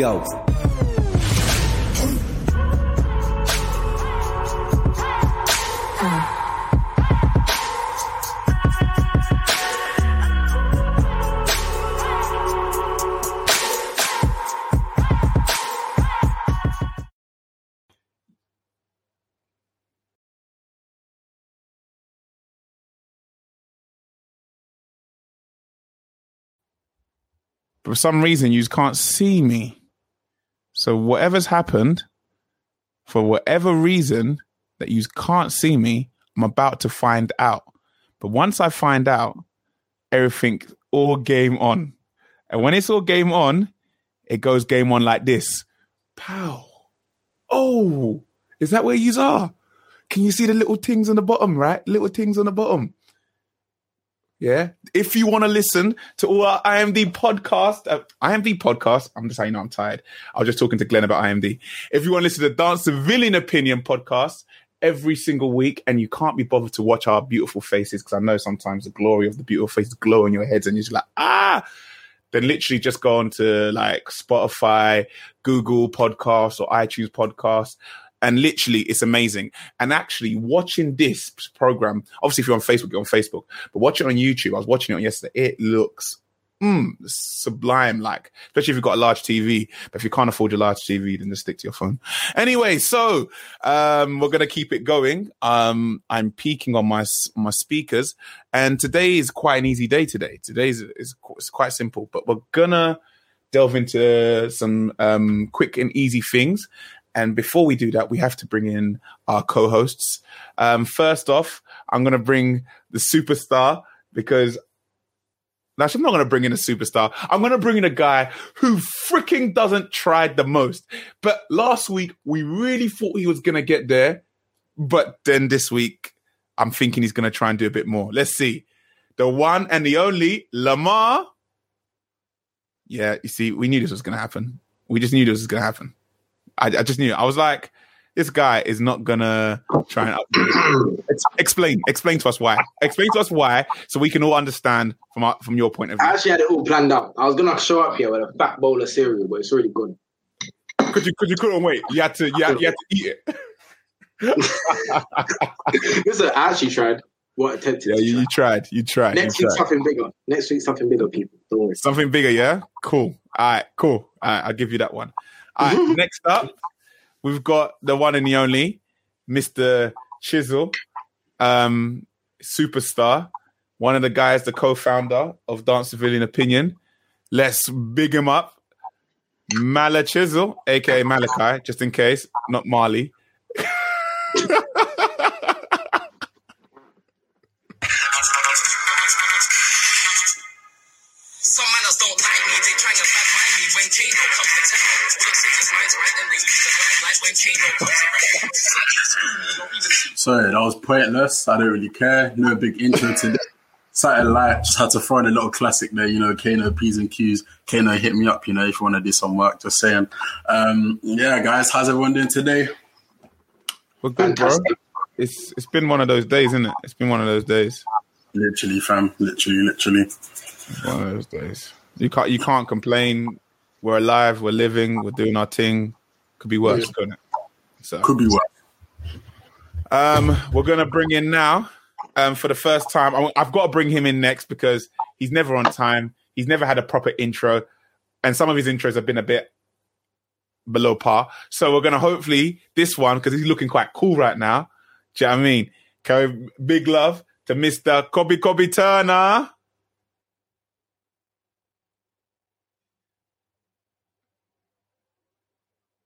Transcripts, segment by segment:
Go. for some reason you can't see me. So whatever's happened, for whatever reason that you can't see me, I'm about to find out. But once I find out, everything all game on. And when it's all game on, it goes game on like this. Pow. Oh, is that where you are? Can you see the little things on the bottom, right? Little things on the bottom. Yeah. If you want to listen to all our IMD podcast, uh, IMD podcast, I'm just saying I'm tired. I was just talking to Glenn about IMD. If you want to listen to the Dance Civilian Opinion podcast every single week and you can't be bothered to watch our beautiful faces, because I know sometimes the glory of the beautiful faces glow in your heads and you're just like, ah, then literally just go on to like Spotify, Google podcasts or iTunes podcasts and literally it's amazing. And actually, watching this program, obviously, if you're on Facebook, you're on Facebook, but watch it on YouTube. I was watching it on yesterday. It looks mm, sublime, like especially if you've got a large TV. But if you can't afford your large TV, then just stick to your phone. Anyway, so um, we're gonna keep it going. Um, I'm peaking on my my speakers, and today is quite an easy day. Today, today is, is quite simple, but we're gonna delve into some um, quick and easy things. And before we do that, we have to bring in our co hosts. Um, first off, I'm going to bring the superstar because actually, I'm not going to bring in a superstar. I'm going to bring in a guy who freaking doesn't try the most. But last week, we really thought he was going to get there. But then this week, I'm thinking he's going to try and do a bit more. Let's see. The one and the only Lamar. Yeah, you see, we knew this was going to happen. We just knew this was going to happen. I, I just knew. I was like, this guy is not gonna try and explain. Explain to us why. Explain to us why, so we can all understand from our, from your point of view. I actually had it all planned out. I was gonna show up here with a fat bowl of cereal, but it's really good. Could you, could you couldn't wait. You had to. You had, you had to eat it. Listen, I actually tried. What attempted? Yeah, you, you, tried. You tried. Next you week, tried. something bigger. Next week, something bigger, people. Don't worry. Something bigger, yeah. Cool. All right, cool. All right, I'll give you that one. All right, next up, we've got the one and the only Mr. Chisel, um, superstar, one of the guys, the co-founder of Dance Civilian Opinion. Let's big him up. Mala Chisel, aka Malachi, just in case, not Marley. Sorry, that was pointless. I don't really care. No big intro to. Something light. Just had to throw in a little classic there, you know, Kano P's and Q's. Kano hit me up, you know, if you want to do some work. Just saying. Um, yeah, guys, how's everyone doing today? We're good, bro. It's it's been one of those days, isn't it? It's been one of those days. Literally, fam. Literally, literally. One of those days. You can't you can't complain. We're alive. We're living. We're doing our thing. Could be worse, yeah. couldn't it? So could be worse. Um, we're gonna bring in now. Um, for the first time, I, I've got to bring him in next because he's never on time. He's never had a proper intro, and some of his intros have been a bit below par. So we're gonna hopefully this one because he's looking quite cool right now. Do you know what I mean? Carry big love to Mr. Kobe Kobe Turner.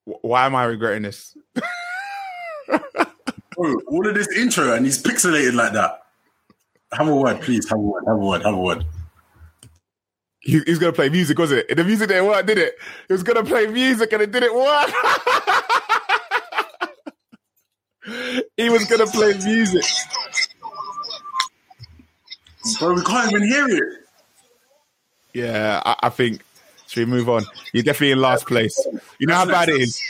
Why am I regretting this? Bro, all of this intro and he's pixelated like that. Have a word, please. Have a word. Have a word. Have a word. He, he's gonna play music, was it? The music didn't work, did it? He was gonna play music and it didn't work. he was gonna play music. Bro, we can't even hear it. Yeah, I, I think should we move on? You're definitely in last place. You know how bad it is.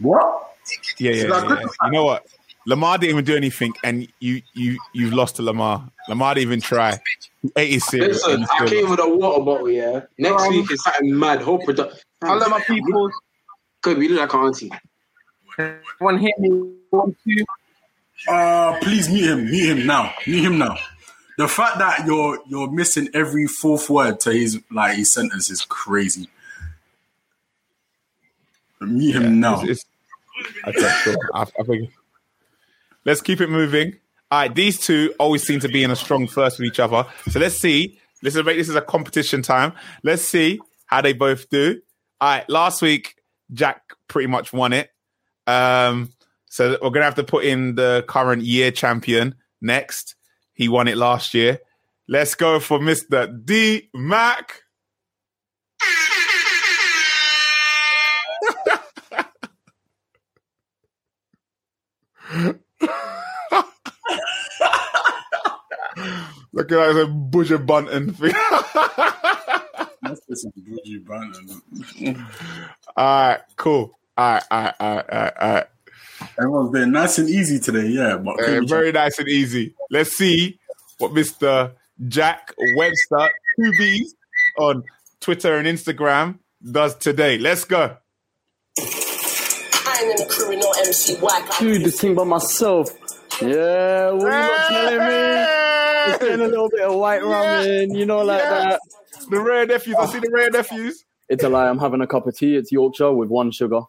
What? Yeah, yeah, yeah, yeah. You know what? Lamar didn't even do anything, and you you you've lost to Lamar. Lamar didn't even try. He ate his cereal. Listen, and I came with a water bottle, yeah. Next Um, week is something mad. Whole production. I'll let my people. Could be like auntie. One hear me. One, two. Uh, please meet him. Meet him now. Meet him now. The fact that you're you're missing every fourth word to his like his sentence is crazy. Meet him now. It's, it's, okay. I, I think. Let's keep it moving. All right, these two always seem to be in a strong first with each other. So let's see. This is this is a competition time. Let's see how they both do. All right, last week Jack pretty much won it. Um, so we're gonna have to put in the current year champion next. He won it last year. Let's go for Mr. D Mac. Look at that, it's a Butcher Bunton thing. That's just bougie Brandon. all right, cool. All right, all right, all right, all right, all right. Everyone's been nice and easy today, yeah. But Uh, very nice and easy. Let's see what Mr. Jack Webster, two B's, on Twitter and Instagram does today. Let's go. I ain't in the criminal MC whack. do the thing by myself. Yeah, what are you not telling me? Just getting a little bit of white rum ramen, you know, like that. The rare nephews. I see the rare nephews. It's a lie. I'm having a cup of tea. It's Yorkshire with one sugar.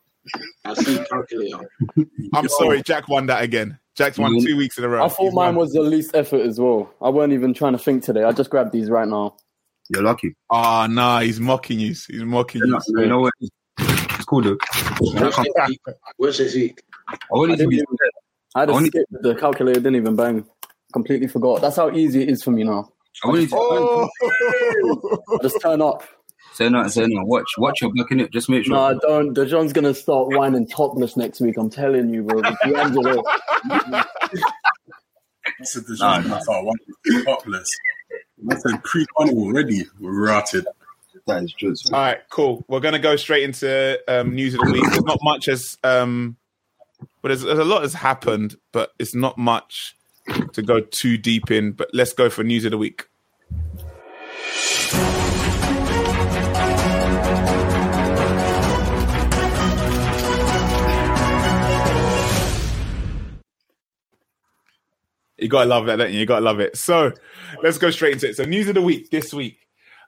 I see calculator. I'm sorry, Jack won that again. Jack's won two weeks in a row. I thought He's mine won. was the least effort as well. I weren't even trying to think today. I just grabbed these right now. You're lucky. Oh, nah, he's mocking you. He's mocking you. You know what? It's cool though. Watch this week. Watch this week. I want I, to didn't even, I had a Only- skip. The calculator didn't even bang. Completely forgot. That's how easy it is for me now. I want it to Oh, I just turn up. Say no, say no. Watch, watch your back in it. Just make sure. No, I don't. The John's gonna start whining topless next week. I'm telling you, bro. The D'Angelo. That's a decision. Nah, nah. I thought one was topless. That's a pre-carnival already. We're routed. that is true. All right, cool. We're gonna go straight into um, news of the week. There's not much as, um, but there's, there's a lot has happened, but it's not much to go too deep in. But let's go for news of the week. You gotta love that, don't you? You gotta love it. So let's go straight into it. So news of the week this week.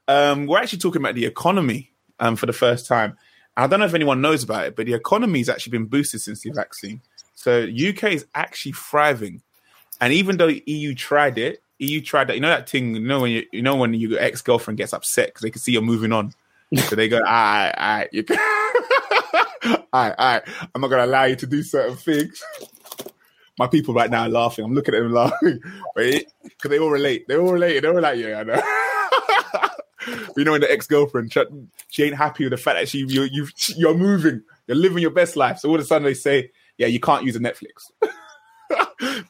Um, we're actually talking about the economy um, for the first time. I don't know if anyone knows about it, but the economy has actually been boosted since the vaccine. So UK is actually thriving, and even though EU tried it, EU tried that. You know that thing. You know when you, you know when your ex girlfriend gets upset because they can see you're moving on, so they go, "All right, all right, you can- all right, all right. I'm not gonna allow you to do certain things." My people right now are laughing. I'm looking at them laughing, because they all relate. They all relate. They're all like, "Yeah, I know." You know, when the ex girlfriend, she, she ain't happy with the fact that she you you you're moving, you're living your best life. So all of a sudden they say, yeah, you can't use a Netflix.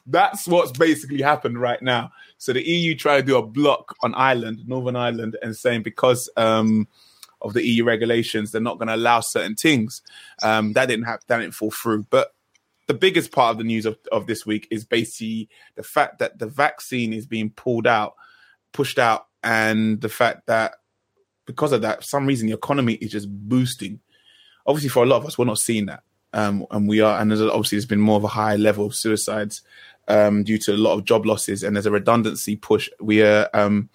That's what's basically happened right now. So the EU tried to do a block on Ireland, Northern Ireland, and saying because um, of the EU regulations, they're not going to allow certain things. Um, that didn't have that didn't fall through. But the biggest part of the news of, of this week is basically the fact that the vaccine is being pulled out, pushed out, and the fact that because of that, some reason the economy is just boosting. Obviously, for a lot of us, we're not seeing that, um, and we are. And there's obviously there's been more of a high level of suicides um, due to a lot of job losses, and there's a redundancy push. We are um,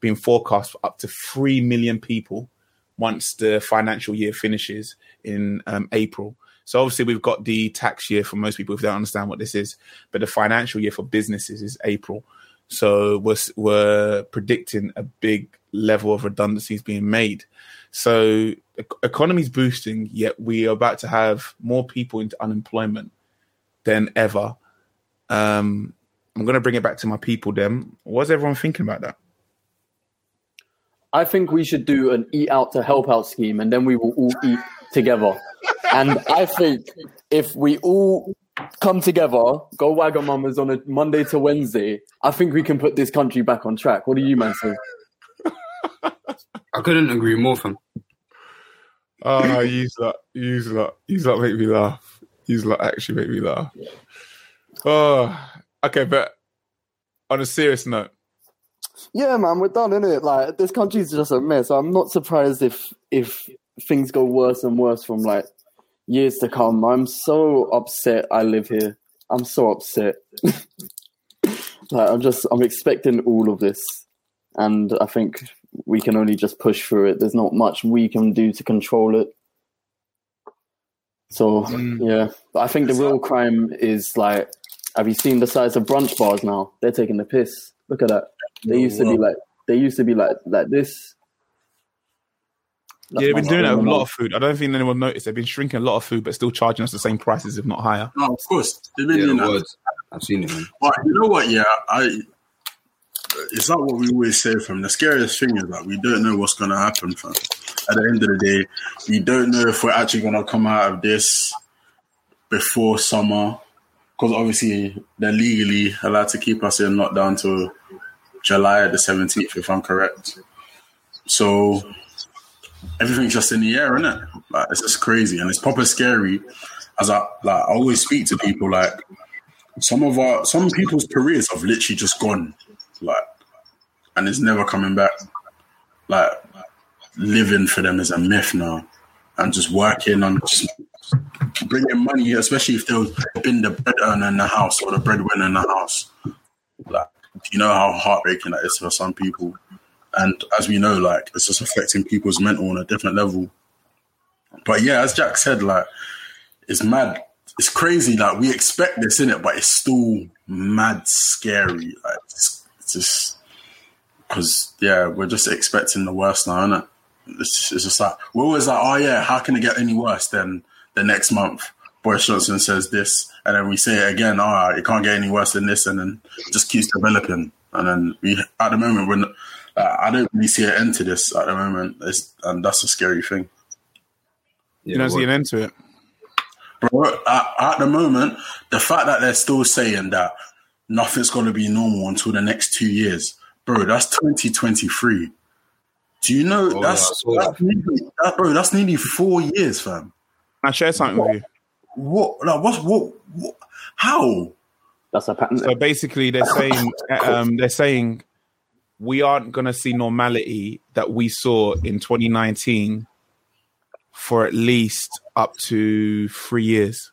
being forecast for up to three million people once the financial year finishes in um, April. So obviously we've got the tax year for most people they don't understand what this is, but the financial year for businesses is April. So we're we're predicting a big level of redundancies being made. So economy's boosting, yet we are about to have more people into unemployment than ever. Um, I'm going to bring it back to my people. Then, what's everyone thinking about that? I think we should do an eat out to help out scheme and then we will all eat together. And I think if we all come together, go Wagamamas on a Monday to Wednesday, I think we can put this country back on track. What do you man say? I couldn't agree more, fam. Oh, use that, use that, use that. Make me laugh. Use that. Actually, make me laugh. Oh, okay, but on a serious note, Yeah, man, we're done, innit? Like this country's just a mess. I'm not surprised if if things go worse and worse from like years to come. I'm so upset I live here. I'm so upset. like I'm just I'm expecting all of this. And I think we can only just push through it. There's not much we can do to control it. So mm. yeah. But I think the real crime is like have you seen the size of brunch bars now? They're taking the piss. Look at that. They used to be like they used to be like like this. Yeah, they've been doing my- it with a lot of food. I don't think anyone noticed. They've been shrinking a lot of food, but still charging us the same prices, if not higher. No, of course. They've been Yeah, doing the that. I've seen it, man. But you know what? Yeah, I. It's not what we always say. From the scariest thing is that we don't know what's going to happen. Fam. At the end of the day, we don't know if we're actually going to come out of this before summer, because obviously they're legally allowed to keep us in lockdown till July the seventeenth, if I'm correct. So everything's just in the air, isn't it? Like it's just crazy and it's proper scary. As I like, I always speak to people like some of our some people's careers have literally just gone like and it's never coming back like living for them is a myth now and just working on just bringing money especially if they've been the bread earner in the house or the breadwinner in the house like you know how heartbreaking that is for some people and as we know like it's just affecting people's mental on a different level but yeah as jack said like it's mad. It's crazy. Like we expect this in it, but it's still mad scary. Like it's, it's just because yeah, we're just expecting the worst now, isn't it? It's, it's just like we're always like, oh yeah, how can it get any worse than the next month? Boris Johnson says this, and then we say it again. Oh, it can't get any worse than this, and then just keeps developing. And then we, at the moment, we're uh, I don't really see an end to this at the moment, it's, and that's a scary thing. You don't see an end to it. Bro, at, at the moment, the fact that they're still saying that nothing's going to be normal until the next two years, bro, that's 2023. Do you know Oh, yeah, that's, I saw that's nearly, that, bro? That's nearly four years, fam. I share something with you. What? Like, what's what, what? How? That's a pattern. So basically, they're saying um, they're saying we aren't going to see normality that we saw in 2019 for at least up to three years.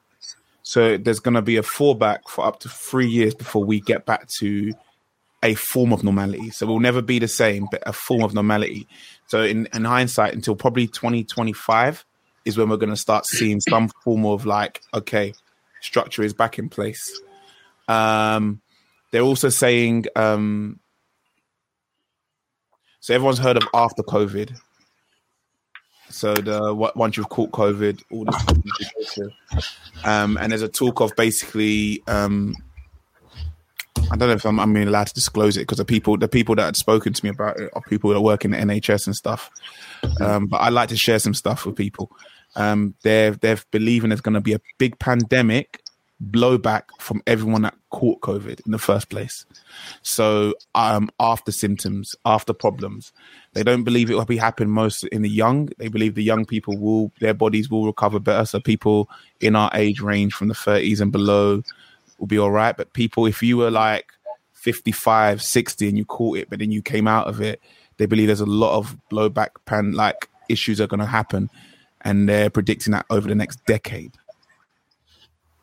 So there's going to be a fallback for up to three years before we get back to a form of normality. So we'll never be the same, but a form of normality. So in, in hindsight, until probably 2025 is when we're going to start seeing some form of like, okay, structure is back in place. Um, they're also saying, um, so everyone's heard of after COVID. So the once you've caught COVID, all this, um, and there's a talk of basically, um, I don't know if I'm, I'm being allowed to disclose it because the people, the people that had spoken to me about it are people that work in the NHS and stuff. Um, but I like to share some stuff with people. Um, they're they're believing there's going to be a big pandemic blowback from everyone that caught COVID in the first place. So um, after symptoms, after problems, they don't believe it will be happen most in the young. They believe the young people will their bodies will recover better. So people in our age range from the 30s and below will be all right. But people, if you were like 55, 60 and you caught it, but then you came out of it, they believe there's a lot of blowback pan like issues are going to happen, and they're predicting that over the next decade.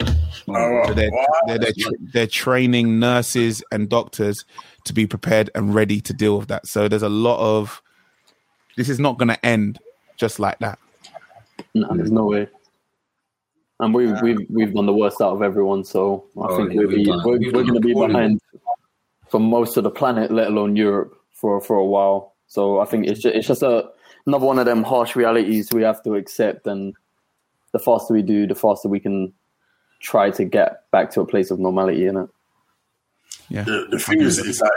Mm, so they're, they're, they're, they're training nurses and doctors to be prepared and ready to deal with that. So there's a lot of this is not going to end just like that. No, there's no way. And we've we've we've done the worst out of everyone, so I Oh, think yeah, we'll be, done, we're, we've we're going to be behind for most of the planet, let alone Europe, for for a while. So I think it's just, it's just a another one of them harsh realities we have to accept, and the faster we do, the faster we can try to get back to a place of normality. In it, Yeah. The, the thing is, is that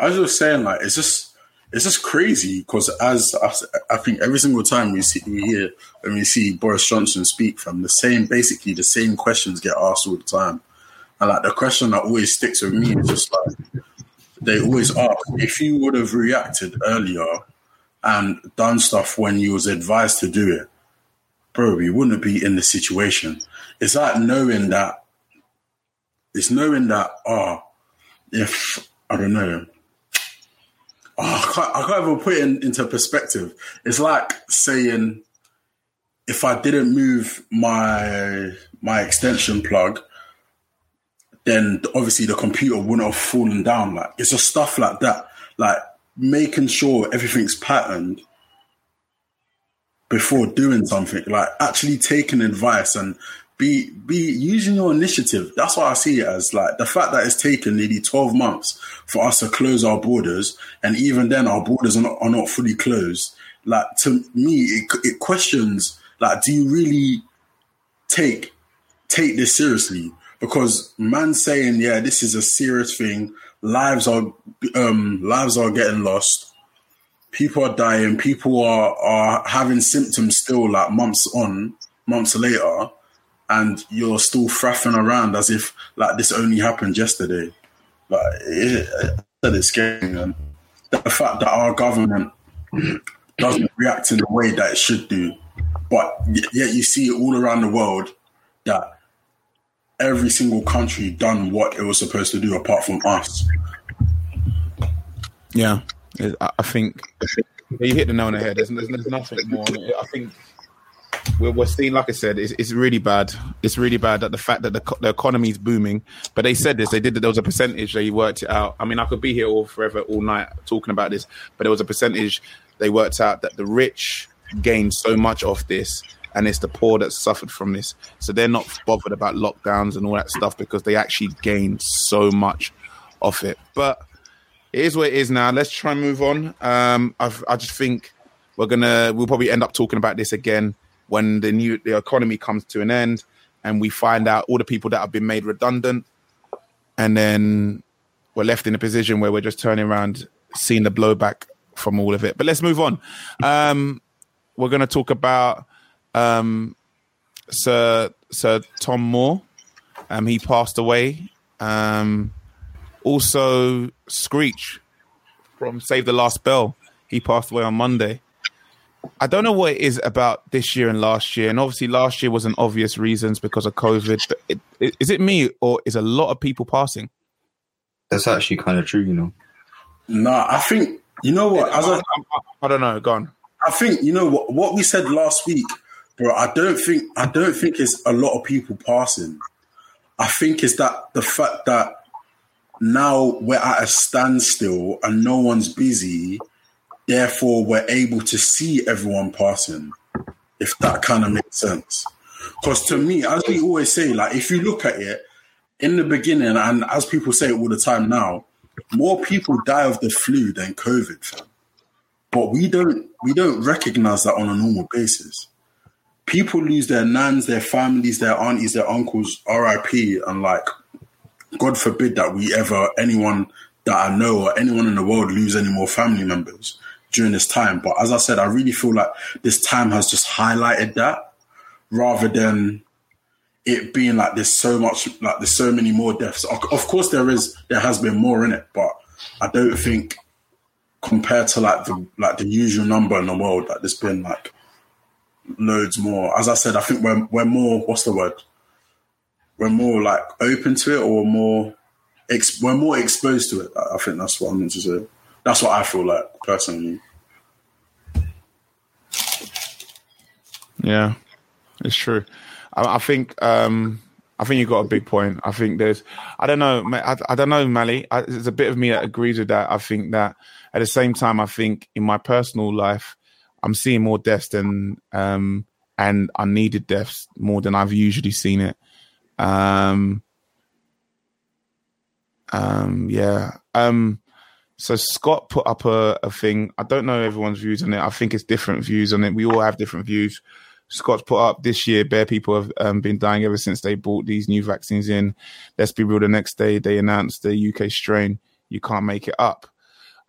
as I was just saying, like, it's just it's just crazy because as I, I think every single time we see we hear and we see Boris Johnson speak from the same, basically the same questions get asked all the time, and like the question that always sticks with me is just like they always ask if you would have reacted earlier and done stuff when you was advised to do it, bro, we wouldn't be in the situation. It's like knowing that it's knowing that oh, if I don't know, oh, I can't, I can't even put it in, into perspective. It's like saying if I didn't move my my extension plug, then obviously the computer wouldn't have fallen down. Like it's just stuff like that, like making sure everything's patterned before doing something. Like actually taking advice and be be using your initiative. That's what I see it as. Like the fact that it's taken nearly twelve months for us to close our borders, and even then our borders are not, are not fully closed. Like to me, it, it questions like, do you really take take this seriously? Because man saying, yeah, this is a serious thing. Lives are um, lives are getting lost. People are dying. People are are having symptoms still, like months on, months later, and you're still fraffing around as if like this only happened yesterday. Like that is scary, man. The fact that our government doesn't react in the way that it should do, but yet you see it all around the world that every single country done what it was supposed to do apart from us. Yeah, I I think you hit the nail on the head. There's, there's, there's nothing more. I think we're, we're seeing, like I said, it's, it's really bad. It's really bad that the fact that the, the economy is booming. But they said this. They did. That. There was a percentage. They worked it out. I mean, I could be here all forever, all night talking about this. But there was a percentage. They worked out that the rich gained so much off this, and it's the poor that suffered from this. So they're not bothered about lockdowns and all that stuff because they actually gained so much off it. But it is what it is now. Let's try and move on. Um, I just think we're gonna we'll probably end up talking about this again when the new the economy comes to an end and we find out all the people that have been made redundant, and then we're left in a position where we're just turning around, seeing the blowback from all of it. But let's move on. Um, we're going to talk about um, Sir Sir Tom Moore. Um, he passed away. Um, also, Screech from Save the Last Bell. He passed away on Monday. I don't know what it is about this year and last year, and obviously last year was an obvious reasons because of COVID. But it, it, is it me or is a lot of people passing? That's actually kind of true, you know. Nah, I think you know what. As I, I don't know. Go on. I think you know what what we said last week, bro. I don't think I don't think it's a lot of people passing. I think it's that the fact that now we're at a standstill and no one's busy, therefore we're able to see everyone passing. If that kind of makes sense. Because to me, as we always say, like if you look at it in the beginning, and as people say all the time now, more people die of the flu than COVID. But we don't we don't recognize that on a normal basis. People lose their nans, their families, their aunties, their uncles, RIP, and like God forbid that we ever anyone that I know or anyone in the world lose any more family members during this time. But as I said, I really feel like this time has just highlighted that rather than it being like there's so much like there's so many more deaths. Of course there is there has been more in it, but I don't think compared to like the like the usual number in the world, like there's been like loads more. As I said, I think we're we're more what's the word? We're more like open to it or more ex- we're more exposed to it. I think that's what I'm say. That's what I feel like personally. Yeah, it's true. I, I think um, I think you got a big point. I think there's I don't know I, I don't know Mali. There's a bit of me that agrees with that. I think that at the same time, I think in my personal life, I'm seeing more deaths than um, and unneeded deaths more than I've usually seen it. Um, um, yeah. Um, so Scott put up a, a thing. I don't know everyone's views on it. I think it's different views on it. We all have different views. Scott's put up this year, bare people have um, been dying ever since they brought these new vaccines in. Let's be real, the next day they announced the UK strain. You can't make it up.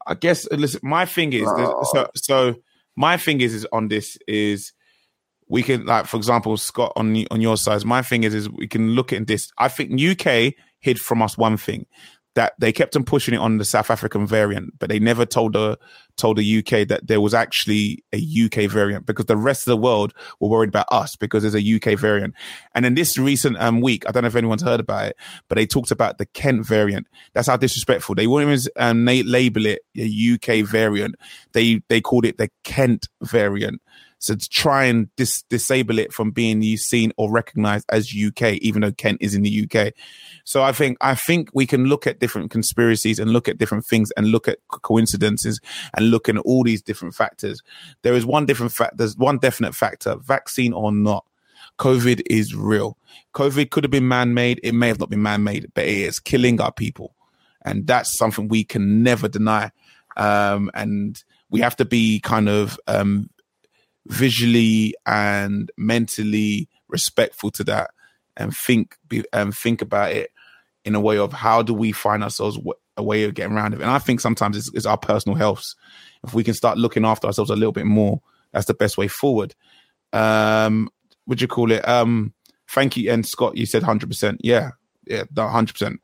I guess, listen, my thing is, so, so my thing is, is on this is we can, like, for example, Scott, on, the- on your side, my thing is, is we can look at this. I think UK hid from us one thing. That they kept on pushing it on the South African variant, but they never told the told the UK that there was actually a UK variant because the rest of the world were worried about us because there's a UK variant. And in this recent um, week, I don't know if anyone's heard about it, but they talked about the Kent variant. That's how disrespectful. They wouldn't even um, label it a UK variant. They they called it the Kent variant. So to try and dis- disable it from being seen or recognized as UK, even though Kent is in the UK. So I think I think we can look at different conspiracies and look at different things and look at co- coincidences and look at all these different factors. There is one different fact. There's one definite factor: vaccine or not. COVID is real. COVID could have been man-made. It may have not been man-made, but it is killing our people, and that's something we can never deny. Um, and we have to be kind of um, visually and mentally respectful to that and think be, and think about it in a way of how do we find ourselves a way of getting around it and i think sometimes it's, it's our personal health if we can start looking after ourselves a little bit more that's the best way forward um would you call it um thank you and scott you said 100% yeah yeah 100%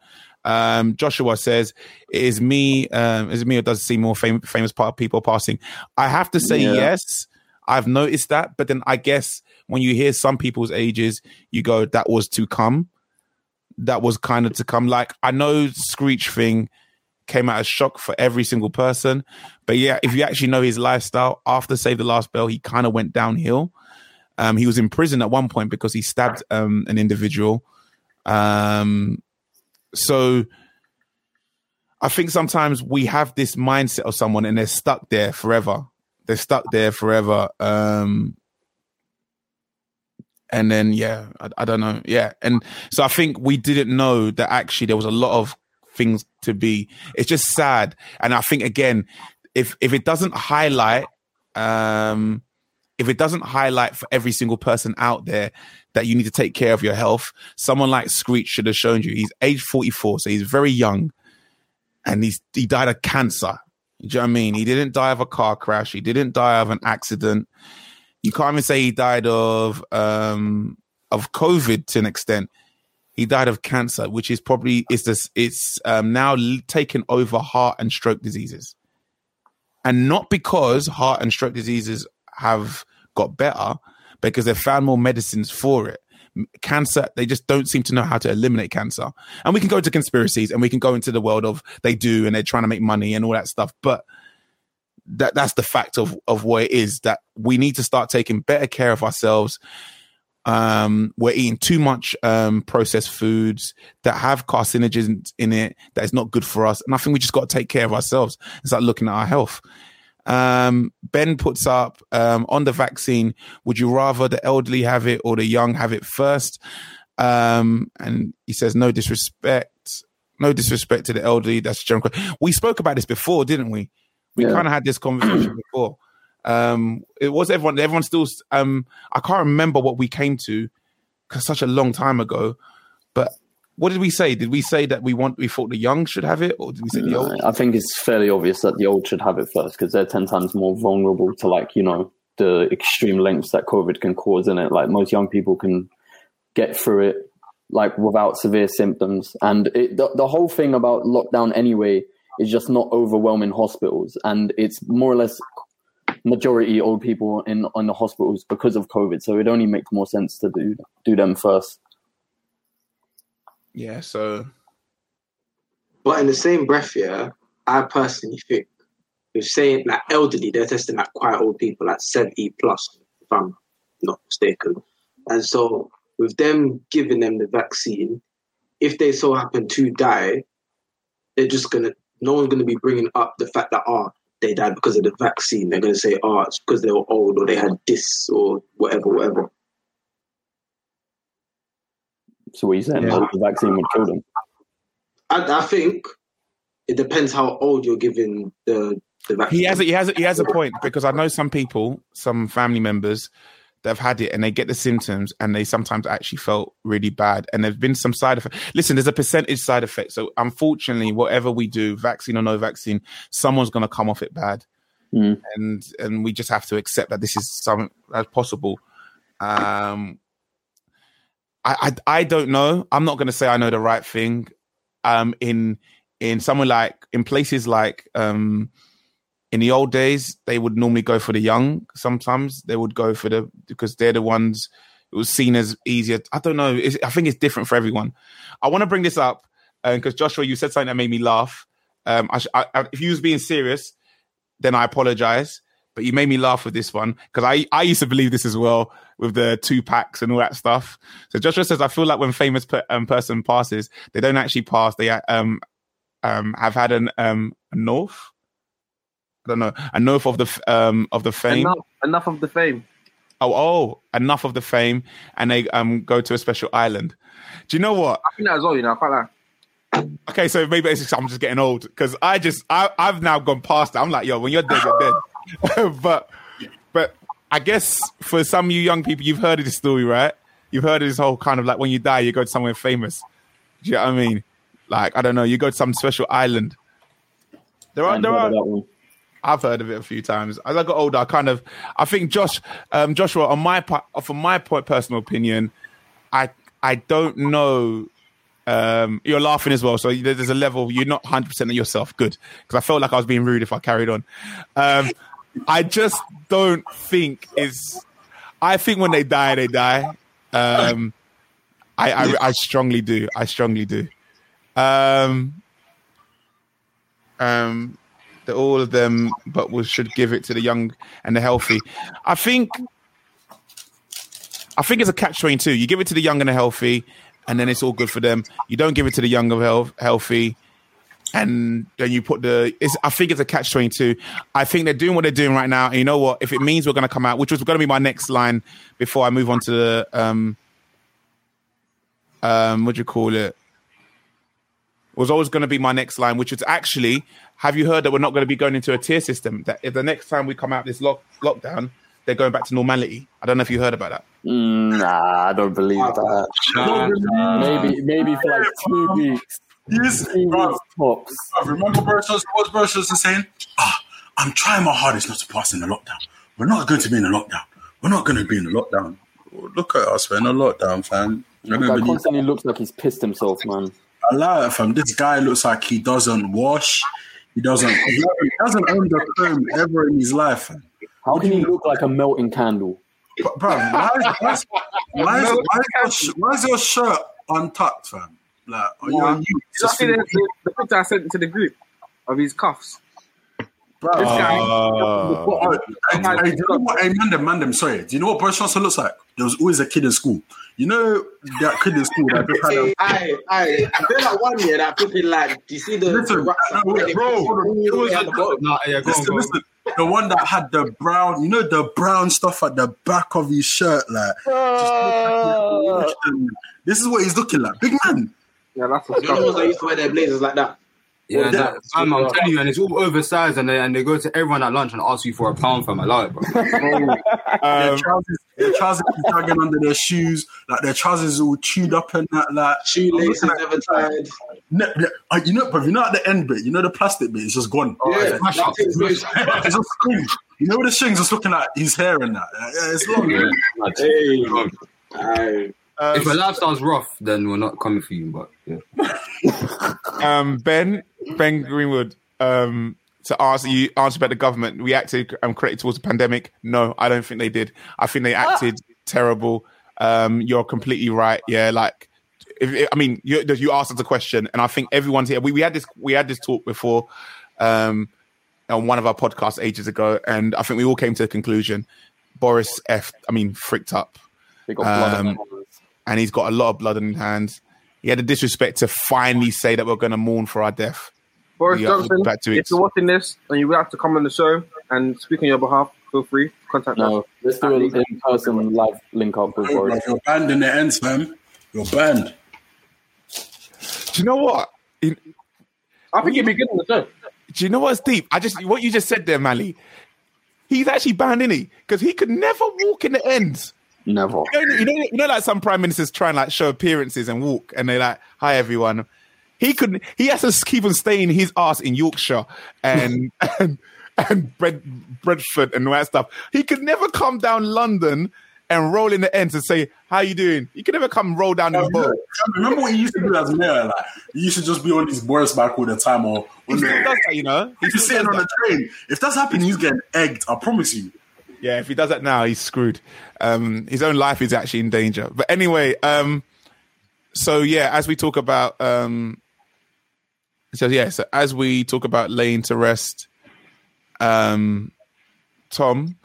um, Joshua says, "Is me. Um, is it me or does it seem more fam- famous part of people passing?" I have to say Yeah. yes. I've noticed that, but then I guess when you hear some people's ages, you go, "That was to come." That was kind of to come. Like I know Screech thing came out as shock for every single person, but yeah, if you actually know his lifestyle after Save the Last Bell, he kind of went downhill. Um, he was in prison at one point because he stabbed um, an individual. Um, so I think sometimes we have this mindset of someone and they're stuck there forever. They're stuck there forever. Um, and then yeah, I, I don't know. Yeah, and so I think we didn't know that actually there was a lot of things to be. It's just sad, and I think again, if if it doesn't highlight, um, if it doesn't highlight for every single person out there that you need to take care of your health, someone like Screech should have shown you. He's age forty four, so he's very young, and he's he died of cancer. Do you know what I mean? He didn't die of a car crash. He didn't die of an accident. You can't even say he died of um of COVID to an extent. He died of cancer, which is probably it's this it's um now taken over heart and stroke diseases. And not because heart and stroke diseases have got better, because they've found more medicines for it. Cancer, they just don't seem to know how to eliminate cancer. And we can go into conspiracies and we can go into the world of they do and they're trying to make money and all that stuff. But that that's the fact of of what it is that we need to start taking better care of ourselves um we're eating too much um processed foods that have carcinogens in it that is not good for us and i think we just got to take care of ourselves and start looking at our health um ben puts up um on the vaccine would you rather the elderly have it or the young have it first um and he says no disrespect no disrespect to the elderly that's a general we spoke about this before didn't we we Yeah. kind of had this conversation before. Um, it was everyone. Everyone still. Um, I can't remember what we came to because such a long time ago. What did we say? Did we say that we want? We thought the young should have it, or did we say the old? I think it's fairly obvious that the old should have it first because they're 10 times more vulnerable to, like, you know, the extreme lengths that COVID can cause in it. Like, most young people can get through it, like, without severe symptoms. And it, the, the whole thing about lockdown, anyway, is just not overwhelming hospitals. And it's more or less majority old people in on the hospitals because of COVID. So it only makes more sense to do do them first. Yeah. So But in the same breath, yeah, I personally think you're saying like elderly, they're testing like quite old people, like 70 plus, if I'm not mistaken. And so with them giving them the vaccine, if they so happen to die, they're just gonna no one's gonna be bringing up the fact that oh they died because of the vaccine. They're gonna say oh it's because they were old or they had this or whatever, whatever. So what you saying? Yeah. The vaccine would kill them. I, I think it depends how old you're giving the the vaccine. he has a, he has a, he has a point because I know some people, some family members that have had it and they get the symptoms and they sometimes actually felt really bad and there's been some side effect. Listen, there's a percentage side effect. So unfortunately, whatever we do, vaccine or no vaccine, someone's going to come off it bad. Mm. and and we just have to accept that this is something that's possible. Um, I, I I don't know. I'm not going to say I know the right thing. Um, in in somewhere like in places like um, in the old days, they would normally go for the young. Sometimes they would go for the because they're the ones it was seen as easier. I don't know. It's, I think it's different for everyone. I want to bring this up because Joshua, you said something that made me laugh. Um, I, sh- I, I, if you was being serious, then I apologize. But you made me laugh with this one because I, I used to believe this as well with the two packs and all that stuff. So Joshua says, I feel like when famous per, um, person passes, they don't actually pass. They um um have had an um a north. I don't know a north of the f- um of the fame. Enough, enough of the fame. Oh, oh, enough of the fame, and they um go to a special island. Do you know what? I think that as well. You know, I quite like. Okay, so maybe it's just, I'm just getting old because I just I I've now gone past that. I'm like, yo, when you're dead, you're dead. but but I guess for some of you young people, you've heard of this story, right? You've heard of this whole kind of like when you die, you go to somewhere famous. Do you know what I mean? Like I don't know, you go to some special island. There are there are? I've heard of it a few times. As I got older, I kind of, I think Josh, um, Joshua, on my part, from my point, personal opinion, I, I don't know. Um, you're laughing as well, so there's a level you're not 100 percent of yourself. Good, because I felt like I was being rude if I carried on. Um, I just don't think is. I think when they die, they die. Um, I, I, I strongly do. I strongly do. Um, um, that all of them, but we should give it to the young and the healthy. I think, I think it's a catch twenty two. You give it to the young and the healthy, and then it's all good for them. You don't give it to the young and health, healthy, and then you put the. It's, I think it's a catch twenty two. I think they're doing what they're doing right now, and you know what? If it means we're going to come out, which was going to be my next line before I move on to the um, um, what do you call it? was always going to be my next line, which is actually, have you heard that we're not going to be going into a tier system? That if the next time we come out this lock, lockdown, they're going back to normality. I don't know if you heard about that. Mm, nah, I don't believe that. Maybe maybe for like two weeks, Yes, two bro. weeks tops. Bruv, Remember Boris Johnson, what Boris Johnson saying? Ah, I'm trying my hardest not to pass in the lockdown. We're not going to be in a lockdown. We're not going to be in a lockdown. Look at us, we're in a lockdown, fam. I don't Guy believe constantly looks like he's pissed himself, man. I lie, fam. This guy looks like he doesn't wash. He doesn't. He doesn't own the comb ever in his life. Fam. How can he look like a melting candle? But, bro, why, why, is- why, is, why, is your, sh- why is your shirt untucked, fam? Like, are you, are you Did you see the, the, the picture I sent to the group of his cuffs? bro? This guy. Uh, Oh, hey, hey, do you know what? Hey, Mandem, Mandem, sorry. Do you know what Boris Johnson looks like? There was always a kid in school. You know that kid in school that just had a. Hey, I, I, I feel like one year that flipping like, do you see the, Listen, the no, wait, bro, It was at the. Nah, yeah, go on, Listen, on. The one that had the brown, you know, the brown stuff at the back of his shirt, like. just like This is what he's looking like, big man. Yeah, that's what's You know the ones that up. used to wear their blazers like that? Yeah, Yeah. that, fam, I'm telling you, and it's all oversized, and they and they go to everyone at lunch and ask you for a pound, fam. I love it, bro. Their um, trousers, their trousers dragging under their shoes, like their trousers all chewed up and that, like. Shoelaces I'm never tied. Ne- ne- uh, you know, but you know at the end bit, you know the plastic bit is just gone. Yeah, smash that up. thing's loose. it's just strings. You know the strings just looking like his hair and that. Yeah, it's long. man. Hey, aye. um, if your lifestyle's rough, then we're not coming for you. But yeah. Um, Ben Ben Greenwood um, to ask you answer about the government reacted um, correctly towards the pandemic. No, I don't think they did. I think they acted terrible. Um, you're completely right. Yeah, like if, I mean, you, you asked us a question, and I think everyone's here. We, we had this we had this talk before um, on one of our podcasts ages ago, and I think we all came to the conclusion: Boris F. I mean, fricked up They got blood on Um, and he's got a lot of blood on his hands. He had the disrespect to finally say that we're going to mourn for our death. Boris Yeah, Johnson, back to if you're watching this and you would like to come on the show and speak on your behalf, feel free. Contact us. No, let's do an in-person live link up with Bro, Boris. You're banned in the ends, fam. You're banned. Do you know what? In- I think he'd be good on the show. Do you know what's deep? I just what you just said there, Mally. He's actually banned, isn't he? Because he could never walk in the ends. Never. You know, you know, you know, like some prime ministers try and like show appearances and walk, and they're like, "Hi, everyone." He could. He has to keep on staying his ass in Yorkshire and and and Bred, Bradford and all that stuff. He could never come down London and roll in the ends and say, "How you doing?" You could never come roll down the boat. Remember what you used to do as mayor? Like you used to just be on his Boris back all the time, or He still does that, you know. He if you're sitting on that. a train. If that's happening, he's getting egged. I promise you. Yeah, if he does that now, he's screwed. Um, his own life is actually in danger. But anyway, um, so yeah, as we talk about, um, so yeah, so as we talk about laying to rest, um, Tom,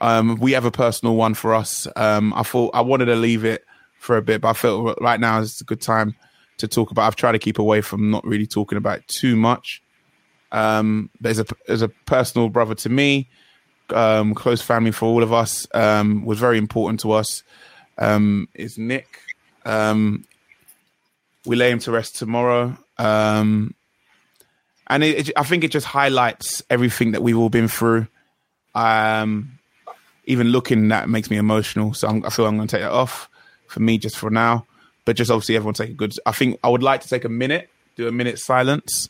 um, we have a personal one for us. Um, I thought I wanted to leave it for a bit, but I felt right now is a good time to talk about. I've tried to keep away from not really talking about too much. Um, there's a there's a personal brother to me um, close family for all of us, um, was very important to us, um, is Nick. Um, we lay him to rest tomorrow. Um, and it, it, I think it just highlights everything that we've all been through. Um, even looking that makes me emotional. So I'm, I feel I'm going to take that off for me just for now. But just obviously everyone take a good. I think I would like to take a minute, do a minute silence.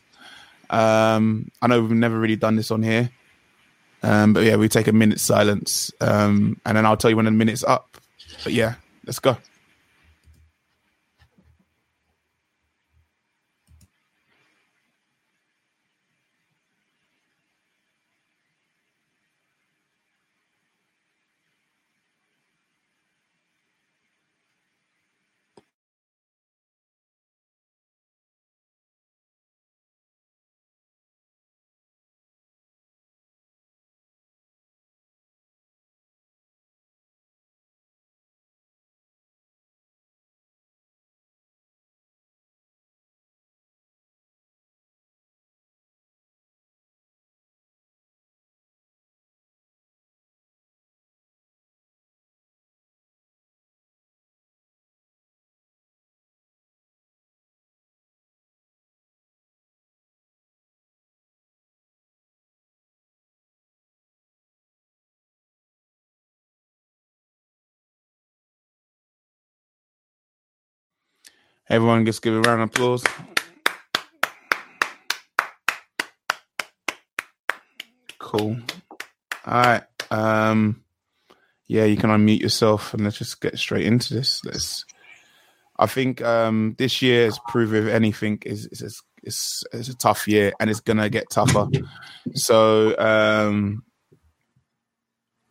Um, I know we've never really done this on here. Um, but yeah, we take a minute silence, um, and then I'll tell you when the minute's up. But yeah, let's go. Everyone, just give a round of applause. Cool. All right. Um, yeah, you can unmute yourself and let's just get straight into this. Let's. I think um, this year has proven, if anything, is is it's, it's a tough year and it's gonna get tougher. So um,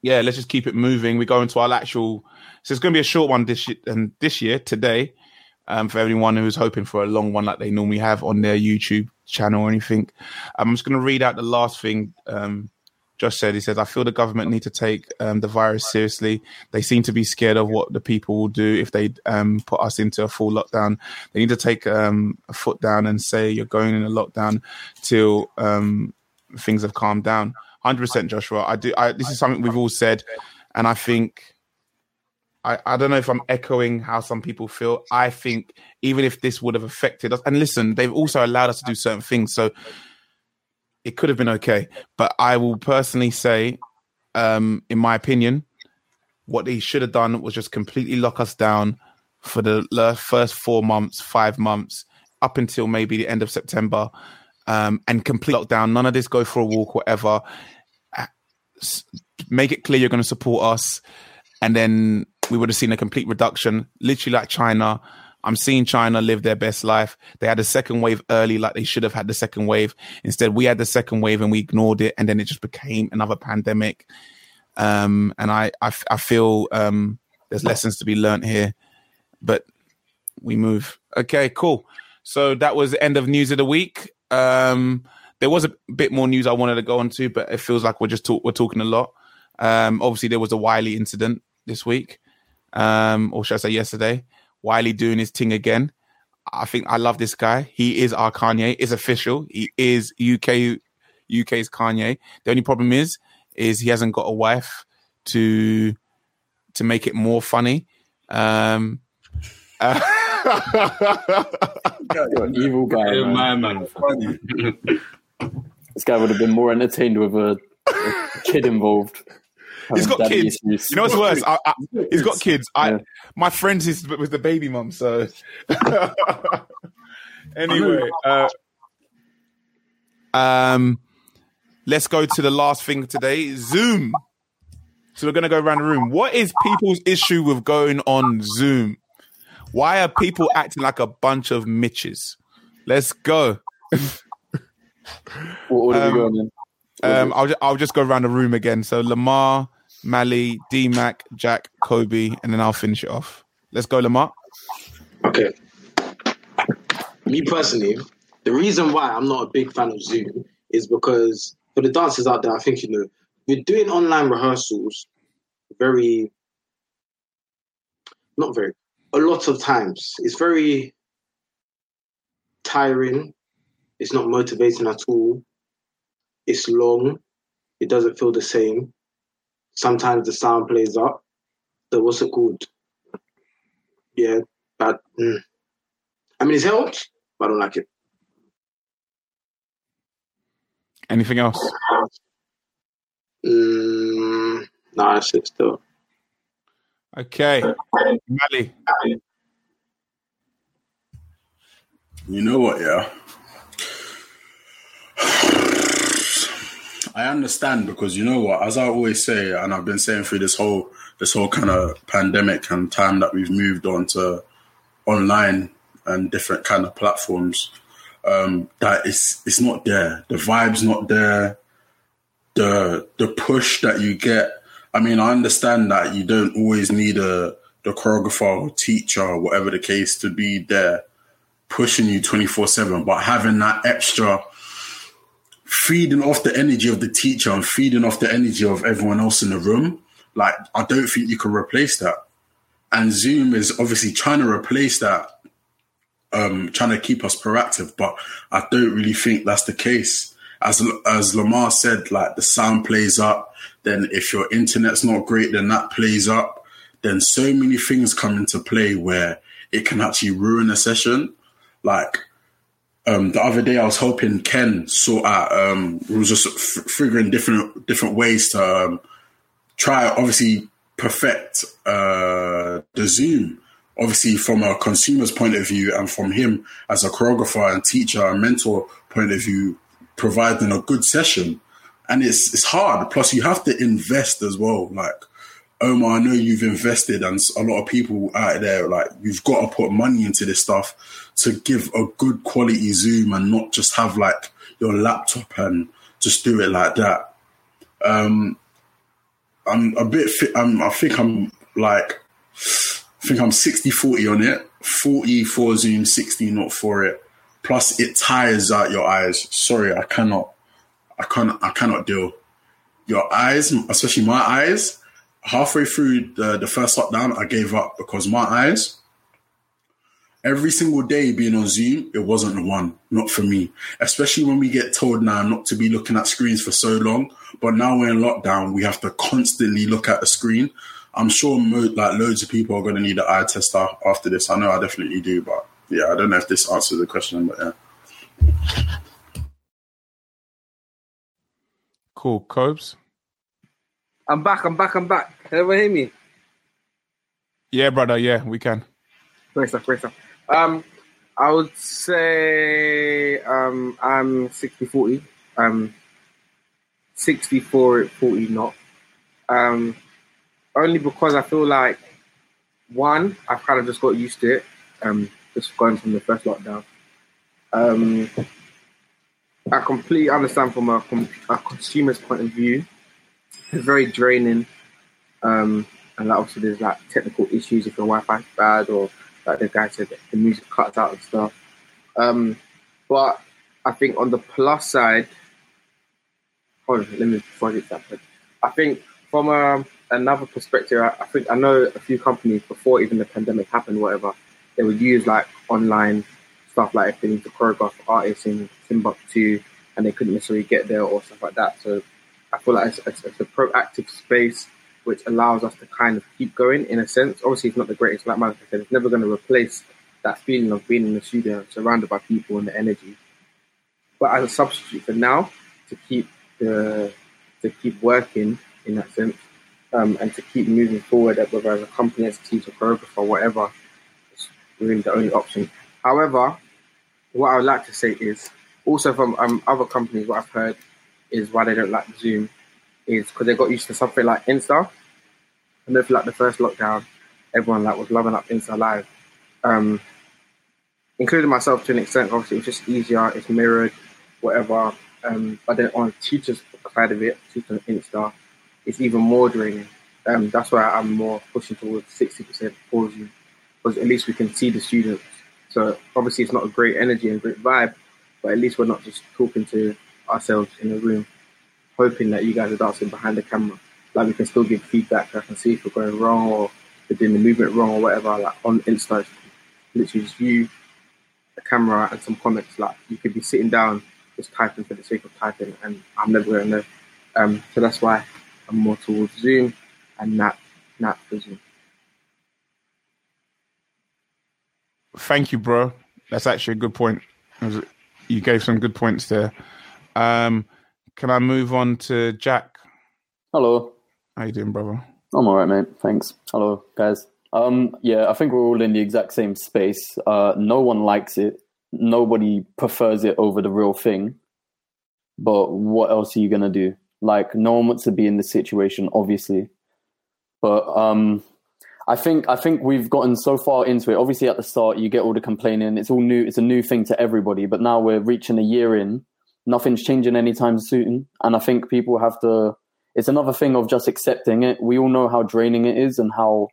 yeah, let's just keep it moving. We go into our actual. So it's to be a short one this year, and this year today, um, for everyone who's hoping for a long one like they normally have on their YouTube channel or anything. I'm just going to read out the last thing um, Josh said. He says, "I feel the government need to take um, the virus seriously. They seem to be scared of what the people will do if they um, put us into a full lockdown. They need to take um, a foot down and say you're going in a lockdown till um, things have calmed down." Hundred percent, Joshua. I do. I, this is something we've all said, and I think I, I don't know if I'm echoing how some people feel. I think even if this would have affected us, and listen, they've also allowed us to do certain things, so it could have been okay. But I will personally say, um, in my opinion, what they should have done was just completely lock us down for the first four months, five months, up until maybe the end of September, um, and complete lockdown. None of this go for a walk, whatever. Uh, Make it clear you're going to support us, and then we would have seen a complete reduction, literally like China. I'm seeing China live their best life. They had a second wave early, like they should have had the second wave. Instead, we had the second wave and we ignored it, and then it just became another pandemic. Um, and I feel um, there's lessons to be learnt here, but we move. Okay, cool. So that was the end of news of the week. Um, there was a bit more news I wanted to go on to, but it feels like we're just talk- we're talking a lot. Um, obviously, there was a Wiley incident this week, um, or should I say yesterday? Wiley doing his thing again. I think I love this guy. He is our Kanye. It's official. He is UK UK's Kanye. The only problem is, is he hasn't got a wife to to make it more funny. Um, uh, You're an evil guy. Yeah, man. my man. This guy would have been more entertained with a, a kid involved. He's got kids. issues. You know what's worse? I, I, he's got kids. I Yeah. my friends is with the baby mum. So anyway, uh, um, let's go to the last thing today. Zoom. So we're gonna go around the room. What is people's issue with going on Zoom? Why are people acting like a bunch of Mitches? Let's go. What order Um, we going in? Um, I'll, I'll just go around the room again. So Lamar, Mally, D Mac, Jack, Kobe, and then I'll finish it off. Let's go, Lamar. Okay. Me personally, the reason why I'm not a big fan of Zoom is because for the dancers out there, I think you know, we're doing online rehearsals very not very a lot of times. It's very tiring. It's not motivating at all. It's long. It doesn't feel the same. Sometimes the sound plays up. So what's it called? Yeah, but mm, I mean, it's helped, but I don't like it. Anything else? Mm, nah, that's it still. Okay, Mally. You know what, yeah? I understand because you know what, as I always say, and I've been saying through this whole this whole kind of pandemic and time that we've moved on to online and different kind of platforms, um, that it's it's not there. The vibe's not there. The the push that you get. I mean, I understand that you don't always need a the choreographer or teacher or whatever the case to be there pushing you 24 7 but having that extra feeding off the energy of the teacher and feeding off the energy of everyone else in the room like i don't think you can replace that. And zoom is obviously trying to replace that um trying to keep us proactive but i don't really think that's the case. As as lamar said like the sound plays up then if your internet's not great then that plays up. Then so many things come into play where it can actually ruin a session. Like um, the other day, I was hoping Ken sort out. Um, we was just f- figuring different different ways to um, try, obviously, perfect uh, the Zoom. Obviously, from a consumer's point of view, and from him as a choreographer and teacher and mentor point of view, providing a good session. And it's it's hard. Plus, you have to invest as well. Like Omar, I know you've invested, and a lot of people out there, like you've got to put money into this stuff to give a good quality Zoom and not just have like your laptop and just do it like that. Um, I'm a bit. I'm, I think I'm like. I think I'm 60 40 on it. 40 for Zoom, 60 not for it. Plus, it tires out your eyes. Sorry, I cannot. I can't. I cannot deal. Your eyes, especially my eyes. Halfway through the, the first lockdown, I gave up because my eyes every single day being on Zoom, it wasn't the one, not for me. Especially when we get told now not to be looking at screens for so long. But now we're in lockdown, we have to constantly look at the screen. I'm sure mo- like loads of people are going to need an eye tester after this. I know I definitely do, but yeah, I don't know if this answers the question, but yeah. Cool. Cobes? I'm back. I'm back. I'm back. Can everyone hear me? Yeah, brother. Yeah, we can. Great stuff. Great stuff. Um, I would say um, I'm 60 40. Um, 64 40 not. Um, only because I feel like one, I've kind of just got used to it. Um, just going from the first lockdown. Um, I completely understand from a, com- a consumer's point of view. It's very draining. Um, and like obviously there's like technical issues if your Wi-Fi's bad or like the guy said the music cuts out and stuff. Um, but I think on the plus side, hold on, let me before I that. point. I think from um another perspective, I, I think I know a few companies before even the pandemic happened, whatever, they would use like online stuff like if they need to choreograph artists in Timbuktu and they couldn't necessarily get there or stuff like that. So I feel like it's, it's, it's a proactive space which allows us to kind of keep going in a sense. Obviously, it's not the greatest, like Malcolm said, it's never going to replace that feeling of being in the studio surrounded by people and the energy. But as a substitute for now, to keep the to keep working in that sense, um, and to keep moving forward, whether as a company, as a teacher, choreographer, whatever, it's really the only option. However, what I would like to say is also from um, other companies, what I've heard is why they don't like Zoom is because they got used to something like Insta. I know for like the first lockdown, everyone like was loving up Insta Live, um, including myself to an extent. Obviously, it's just easier, it's mirrored, whatever. Um, but then on teachers' side of it, teachers on Insta, it's even more draining. Um, that's why I'm more pushing towards 60% for Zoom, because at least we can see the students. So obviously, it's not a great energy and great vibe, but at least we're not just talking to ourselves in a room, hoping that you guys are dancing behind the camera. Like we can still give feedback. I can see if we're going wrong or we're doing the movement wrong or whatever. Like on Insta, literally just you, the camera, and some comments. Like you could be sitting down just typing for the sake of typing, and I'm never going to know. Um, so that's why I'm more towards Zoom and not not for Zoom. Thank you, bro. That's actually a good point. You gave some good points there. Um, can I move on to Jack? Hello. How you doing, brother? I'm all right, mate. Thanks. Hello, guys. Um, yeah, I think we're all in the exact same space. Uh, no one likes it. Nobody prefers it over the real thing. But what else are you gonna do? Like, no one wants to be in this situation, obviously. But um, I think I think we've gotten so far into it. Obviously, at the start, you get all the complaining. It's all new. It's a new thing to everybody. But now we're reaching a year in. Nothing's changing anytime soon, and I think people have to. It's another thing of just accepting it. We all know how draining it is, and how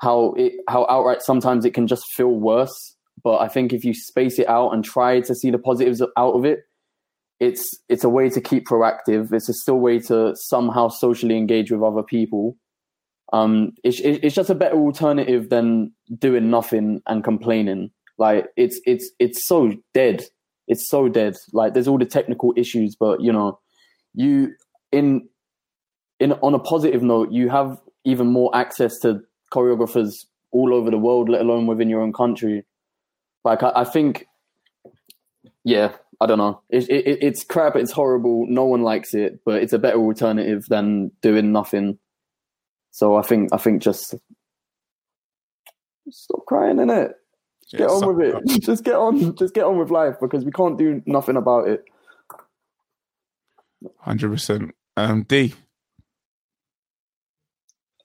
how it how outright sometimes it can just feel worse. But I think if you space it out and try to see the positives out of it, it's it's a way to keep proactive. It's a still way to somehow socially engage with other people. Um, it's it's just a better alternative than doing nothing and complaining. Like it's it's it's so dead. It's so dead. Like there's all the technical issues, but you know, you in in on a positive note, you have even more access to choreographers all over the world, let alone within your own country. Like I, I think, yeah, I don't know. It, it, it's crap. It's horrible. No one likes it, but it's a better alternative than doing nothing. So I think I think just stop crying in it. Yeah, Get on with it up. Just get on. Just get on with life because we can't do nothing about it. Hundred percent. Um, D.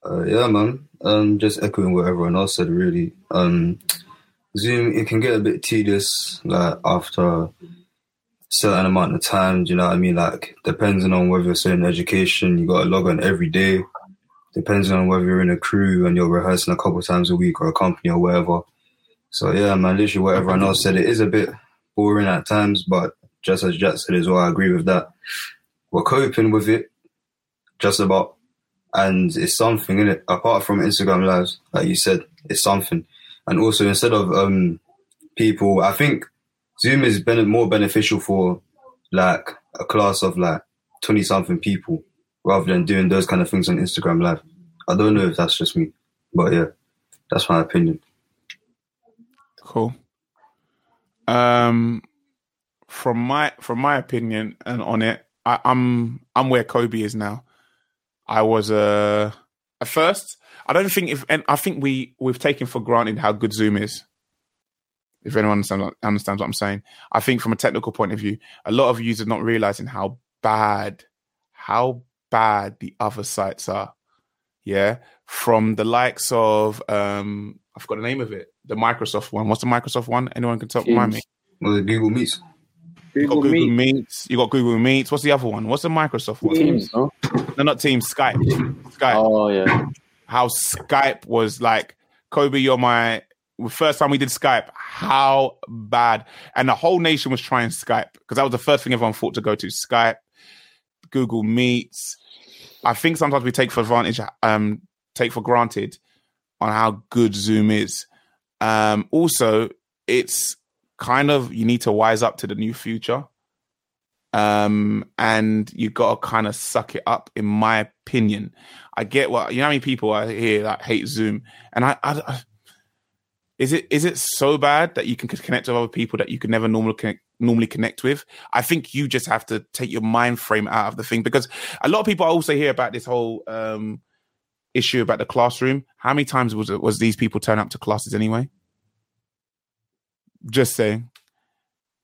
Uh, yeah, man. Um, just echoing what everyone else said, really. Um, Zoom, it can get a bit tedious, like after a certain amount of time. Do you know what I mean? Like, depending on whether you're in education, you got to log on every day. Depending on whether you're in a crew and you're rehearsing a couple times a week or a company or whatever. So yeah, man, literally what everyone else said. It is a bit boring at times, but just as Jack said as well, I agree with that. We're coping with it, just about and it's something in it apart from Instagram lives, like you said, it's something. And also instead of um people, I think Zoom is been more beneficial for like a class of like twenty something people rather than doing those kind of things on Instagram live. I don't know if that's just me, but yeah, that's my opinion. Cool. Um, from my from my opinion and on it, I, I'm I'm where Kobe is now. I was uh, at first. I don't think if and I think we we've taken for granted how good Zoom is. If anyone understands, understands what I'm saying, I think from a technical point of view, a lot of users not realizing how bad, how bad the other sites are. Yeah, from the likes of um, I forgot the name of it, the Microsoft one. What's the Microsoft one? Anyone can talk remind me. Well, the Google Meets. You got Google Google Meet. Meets. You got Google Meets. What's the other one? What's the Microsoft one? Teams, no? No, not Teams. Skype. Skype. Oh yeah. How Skype was like, Kobe, you're my first time we did Skype. How bad, and the whole nation was trying Skype because that was the first thing everyone thought to go to. Skype, Google Meets. I think sometimes we take for advantage, um, take for granted on how good Zoom is. Um, also, it's kind of you need to wise up to the new future. Um and you gotta kind of suck it up in my opinion. I get what you know how many people i hear that hate zoom? And i, I, I is it is it so bad that you can connect with other people that you could never normally connect, normally connect with? I think you just have to take your mind frame out of the thing because a lot of people also hear about this whole um issue about the classroom how many times was was these people turn up to classes anyway just saying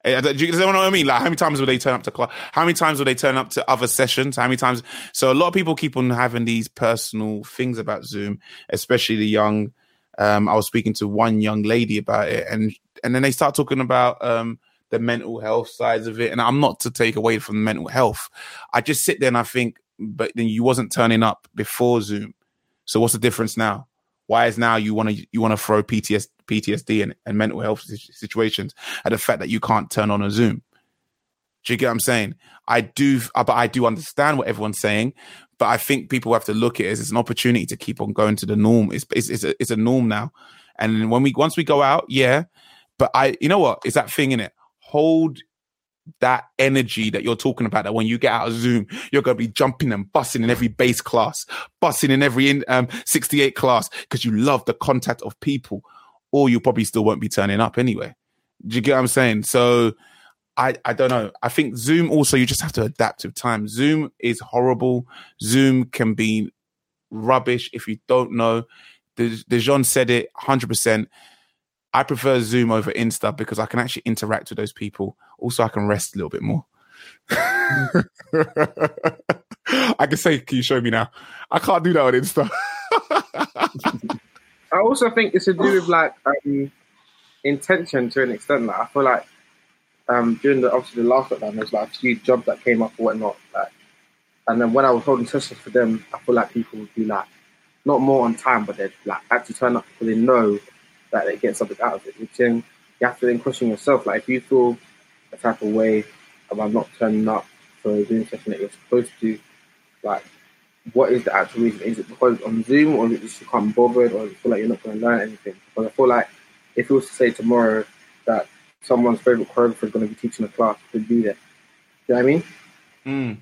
Eh, Do you know what I mean? Like, how many times will they turn up to class? How many times will they turn up to other sessions? How many times? So a lot of people keep on having these personal things about Zoom, especially the young. Um, I was speaking to one young lady about it, and and then they start talking about um, the mental health sides of it. And I'm not to take away from mental health. I just sit there and I think, but then you wasn't turning up before Zoom. So what's the difference now? Why is now you want to you want to throw PTS, PTSD and, and mental health situations at the fact that you can't turn on a Zoom? Do you get what I'm saying? I do, uh, but I do understand what everyone's saying. But I think people have to look at it as it's an opportunity to keep on going to the norm. It's it's it's a, it's a norm now. And when we once we go out, yeah. But I, you know what? It's that thing in it. Hold that energy that you're talking about that when you get out of Zoom, you're going to be jumping and bussing in every base class, bussing in every in, um, 68 class because you love the contact of people, or you probably still won't be turning up anyway. Do you get what I'm saying? So I, I don't know. I think Zoom also, you just have to adapt with time. Zoom is horrible. Zoom can be rubbish if you don't know. De- said it 100%. I prefer Zoom over Insta because I can actually interact with those people. Also, I can rest a little bit more. I can say, "Can you show me now?" I can't do that on Insta. I also think it's to do with like um, intention to an extent. Like I feel like um, during the obviously the last lockdown, there's like a few jobs that came up or whatnot. Like, and then when I was holding sessions for them, I feel like people would be like not more on time, but they'd like actually turn up because they know that they get something out of it. Which then you have to then question yourself. Like if you feel a type of way about not turning up for a Zoom session that you're supposed to, like what is the actual reason? Is it because on Zoom or is it just you can't be bothered or you feel like you're not going to learn anything? Because I feel like if it was to say tomorrow that someone's favorite choreographer is going to be teaching a class, could be there. Do you know what I mean? Mm.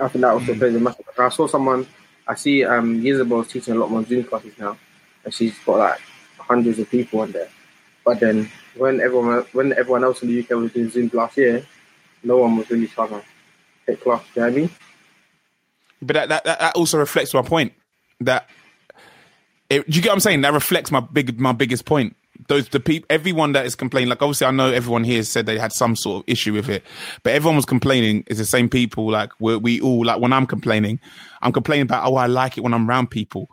I think that also plays a massive. I saw someone. I see um, Isabel's teaching a lot more Zoom classes now, and she's got like hundreds of people on there. But then when everyone when everyone else in the UK was doing Zoom last year, no one was really trying to class. You know what I mean? But that, that, that also reflects my point. That it, do you get what I'm saying? That reflects my big my biggest point. Those the people, everyone that is complaining. Like obviously, I know everyone here said they had some sort of issue with it, but everyone was complaining. Is the same people. Like we we all like when I'm complaining, I'm complaining about oh I like it when I'm around people,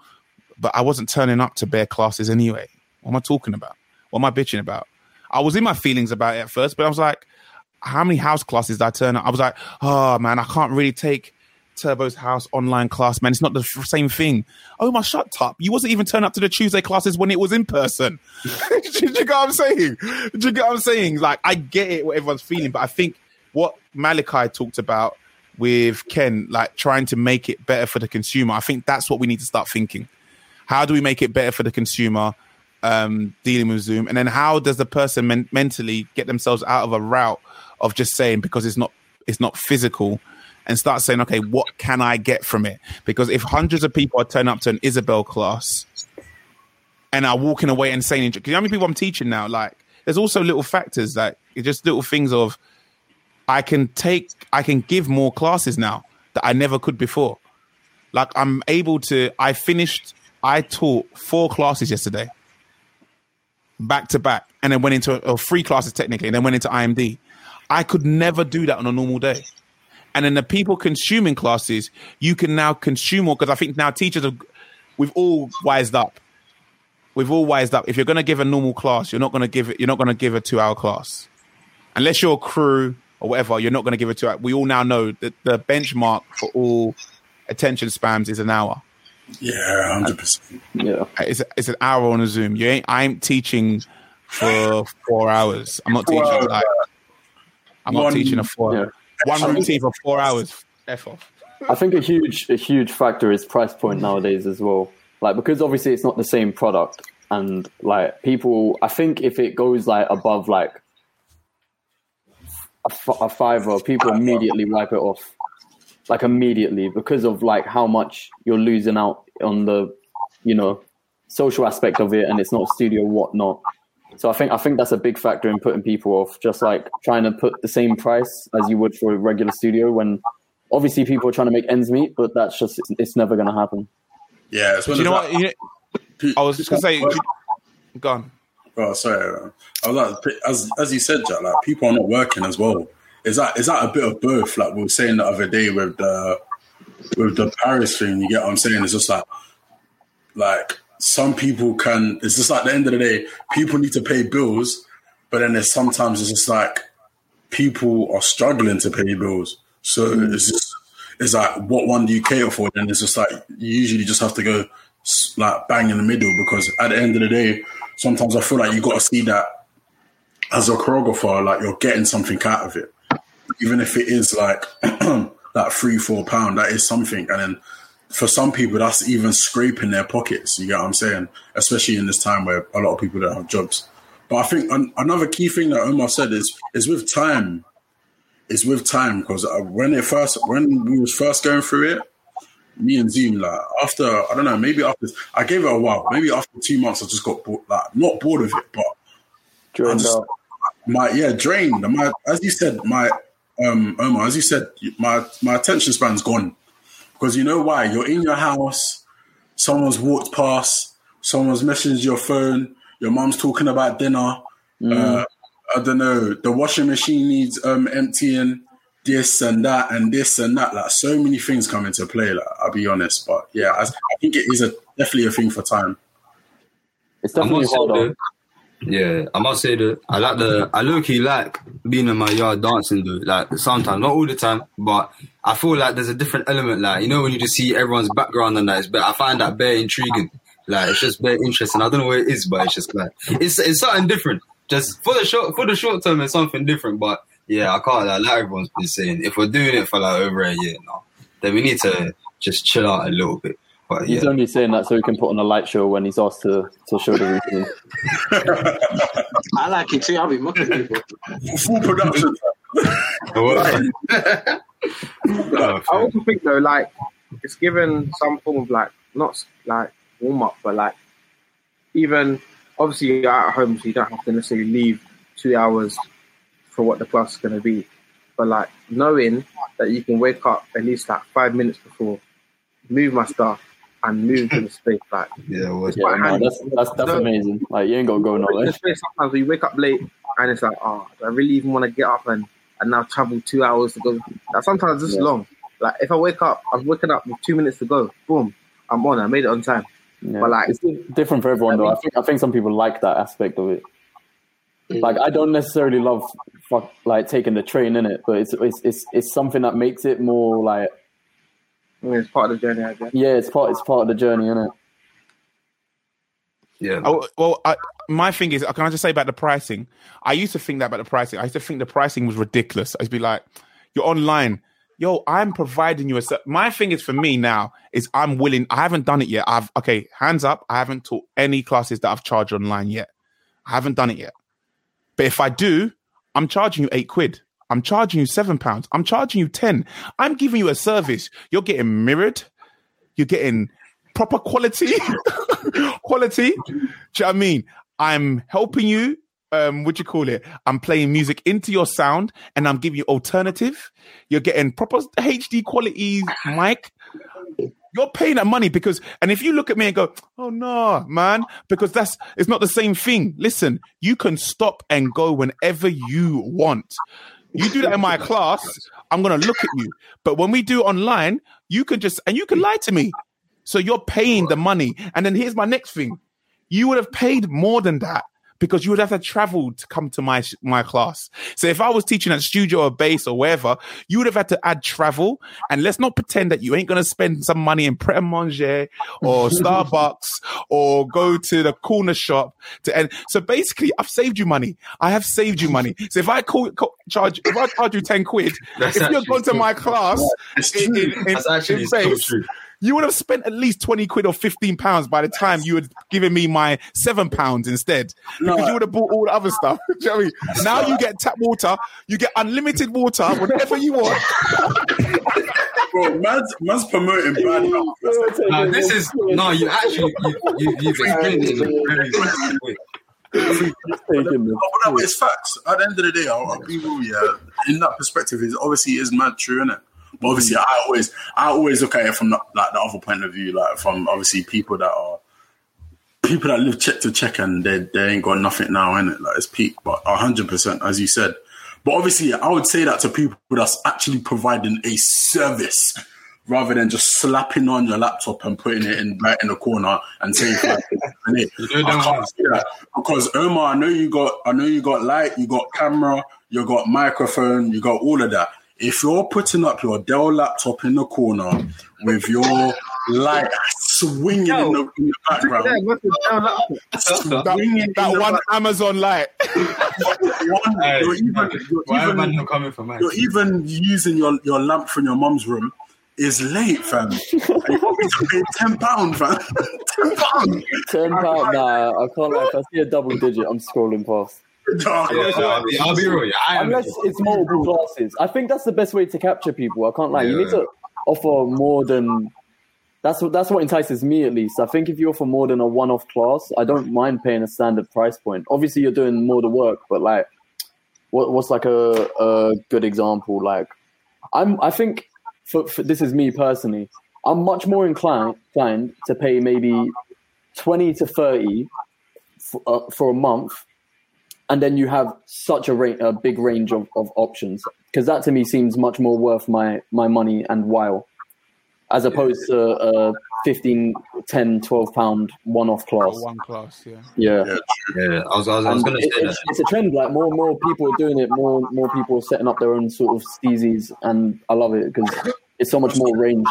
but I wasn't turning up to bear classes anyway. What am I talking about? What am I bitching about? I was in my feelings about it at first, but I was like, how many house classes did I turn up? I was like, oh man, I can't really take Turbo's house online class, man. It's not the f- same thing. Oh my, shut up! You wasn't even turn up to the Tuesday classes when it was in person. Do you get what I'm saying? Do you get what I'm saying? Like, I get it, what everyone's feeling, but I think what Malachi talked about with Ken, like trying to make it better for the consumer. I think that's what we need to start thinking. How do we make it better for the consumer? Um, dealing with Zoom, and then how does the person men- mentally get themselves out of a route of just saying because it's not it's not physical, and start saying, okay, what can I get from it? Because if hundreds of people are turning up to an Isabel class and are walking away and saying, because how many people I'm teaching now? Like, there's also little factors like it's just little things of I can take, I can give more classes now that I never could before. Like I'm able to. I finished. I taught four classes yesterday back to back, and then went into or three classes technically, and then went into IMD. I could never do that on a normal day. And then the people consuming classes, you can now consume more because I think now teachers have we've all wised up. We've all wised up. If you're going to give a normal class, you're not going to give it. You're not going to give a two-hour class, unless you're a crew or whatever. You're not going to give it two. We all now know that the benchmark for all attention spams is an hour. Yeah, hundred percent. Yeah. It's it's an hour on a Zoom. You ain't. I ain't teaching for four hours. I'm not Four teaching. hours. Like, I'm not teaching a four. yeah. One routine for four hours. F off. I think a huge a huge factor is price point nowadays as well. Like because obviously it's not the same product, and like people, I think if it goes like above like a, f- a fiver, people immediately wipe it off, like immediately because of like how much you're losing out on the, you know, social aspect of it, and it's not studio whatnot. So I think I think that's a big factor in putting people off. Just like trying to put the same price as you would for a regular studio when obviously people are trying to make ends meet, but that's just it's, it's never going to happen. Yeah, it's Do you know of what? You know, I was just gonna say. Go on. Oh, sorry. I was like, as as you said, Jack, like people are not working as well. Is that is that a bit of both? Like we were saying the other day with the with the Paris thing. You get what I'm saying? It's just like like some people can. It's just like at the end of the day, people need to pay bills, but then there's sometimes it's just like people are struggling to pay bills. So hmm. it's just it's like what one do you cater for? Then it's just like you usually just have to go like bang in the middle because at the end of the day, sometimes I feel like you got to see that as a choreographer, like you're getting something out of it, even if it is like that three four pound. That is something, and then for some people, that's even scraping their pockets. You get what I'm saying? Especially in this time where a lot of people don't have jobs. But I think an- another key thing that Omar said is is with time. Is with time because uh, when it first when we was first going through it, me and Zoom like after I don't know maybe after I gave it a while maybe after two months I just got bored, like not bored of it but Drained just- my yeah drained my as you said my um Omar as you said my my attention span's gone. Because you know why? You're in your house someone's walked past someone's messaged your phone your mom's talking about dinner. Uh, I don't know the washing machine needs um emptying this and that and this and that. Like so many things come into play like I'll be honest. But yeah I, I think it is a definitely a thing for time. It's definitely must say harder. that, yeah, I must say that I like the I low key like being in my yard dancing though. Like sometimes, not all the time, but I feel like there's a different element. Like you know when you just see everyone's background and that, but I find that very intriguing. Like it's just very interesting. I don't know what it is, but it's just like it's it's something different. Just for the short for the short term, it's something different. But yeah, I can't like, like everyone's been saying. If we're doing it for like over a year now, then we need to just chill out a little bit. But He's yeah, only saying that so he can put on a light show when he's asked to, to show the routine. I like it too. I'll be mocking people. full production oh, I also think though, like it's given some form of like not like warm up, but like even obviously you're at home, so you don't have to necessarily leave two hours for what the class is going to be. But like knowing that you can wake up at least like five minutes before, move my stuff, and move to the space. Like yeah, well, Yeah, no, that's that's that's No. amazing. Like you ain't gotta go nowhere. space sometimes when you wake up late and it's like, oh, do I really even want to get up and, and now travel two hours to go? Like sometimes it's Yeah. long. Like if I wake up, I'm waking up with two minutes to go. Boom, I'm on. I made it on time. Yeah. But, like- it's different for everyone though. I think I think some people like that aspect of it. Like I don't necessarily love fuck, like taking the train in it, but it's it's it's it's something that makes it more like I mean, it's part of the journey, I guess. yeah, it's part it's part of the journey, isn't it? yeah. Oh, well, I, my thing is, can I just say about the pricing? I used to think that about the pricing. I used to think the pricing was ridiculous. I'd be like, you're online. Yo, I'm providing you a. ser- My thing is for me now is I'm willing. I haven't done it yet. I've okay, hands up. I haven't taught any classes that I've charged online yet. I haven't done it yet. But if I do, I'm charging you eight quid. I'm charging you seven pounds. I'm charging you ten. I'm giving you a service. You're getting mirrored. You're getting proper quality. quality. Do you know what I mean? I'm helping you. Um, what you call it? I'm playing music into your sound, and I'm giving you alternative. You're getting proper HD quality mic. You're paying that money because, and if you look at me and go, "Oh no, man," because that's it's not the same thing. Listen, you can stop and go whenever you want. You do that in my class, I'm gonna look at you. But when we do online, you can just and you can lie to me. So you're paying the money. And then here's my next thing. You would have paid more than that because you would have to travel to come to my my class. So if I was teaching at studio or base or wherever, you would have had to add travel. And let's not pretend that you ain't gonna spend some money in Pret a Manger or Starbucks or go to the corner shop to and so basically I've saved you money. I have saved you money. So if I call, call charge if I charge you 10 quid, That's if you're going to my class It's in, true. in, in, That's actually in so base, true. You would have spent at least 20 quid or 15 pounds by the time you had given me my seven pounds instead. No. Because you would have bought all the other stuff. Do you know what I mean? Now you get tap water, you get unlimited water whenever you want. Bro, man's, man's promoting bad health. No, this is no. You actually you, you, you've explained it in a very good way. Taking the- No, but no, it's facts. At the end of the day, I'll, I'll be real. Yeah, in that perspective, is obviously it is mad true, isn't it? But obviously, mm. I always, I always look at it from the, like the other point of view, like from obviously people that are people that live check to check and they they ain't got nothing now in it. Like it's peak, but hundred percent, as you said. But obviously, I would say that to people that's actually providing a service rather than just slapping on your laptop and putting it in right in the corner and saying five minutes. You know I can't see that because Omar, I know you got, I know you got light, you got camera, you got microphone, you got all of that. If you're putting up your Dell laptop in the corner with your light swinging in, the, in the background, Yeah, what's the damn? That, swinging in that the one back- Amazon light. one, Hey, you're even, you're Why am I even, not coming for mine? you're even using your, your lamp from your mum's room is late, fam. And ten pound, fam. ten pound. Ten pound. Nah, I can't. Like, If I see a double digit, I'm scrolling past. Yeah, I'll, be, I'll be real. Yeah, I am. Unless it's multiple classes, I think that's the best way to capture people. I can't lie. You need to offer more than. That's what that's what entices me at least. I think if you offer more than a one-off class, I don't mind paying a standard price point. Obviously, you're doing more the work, but like, what, what's like a, a good example? Like, I'm I think for, for this is me personally. I'm much more inclined inclined to pay maybe twenty to thirty for, uh, for a month and then you have such a, ra- a big range of, of options. Because that to me seems much more worth my, my money and while as opposed to a 15 10 12 pound one-off class. One class, yeah. yeah, Yeah. Yeah, I was, I was, I was gonna it- say that. it's, it's a trend like more and more people are doing it more and more people are setting up their own sort of steezies and i love it because it's so much more range.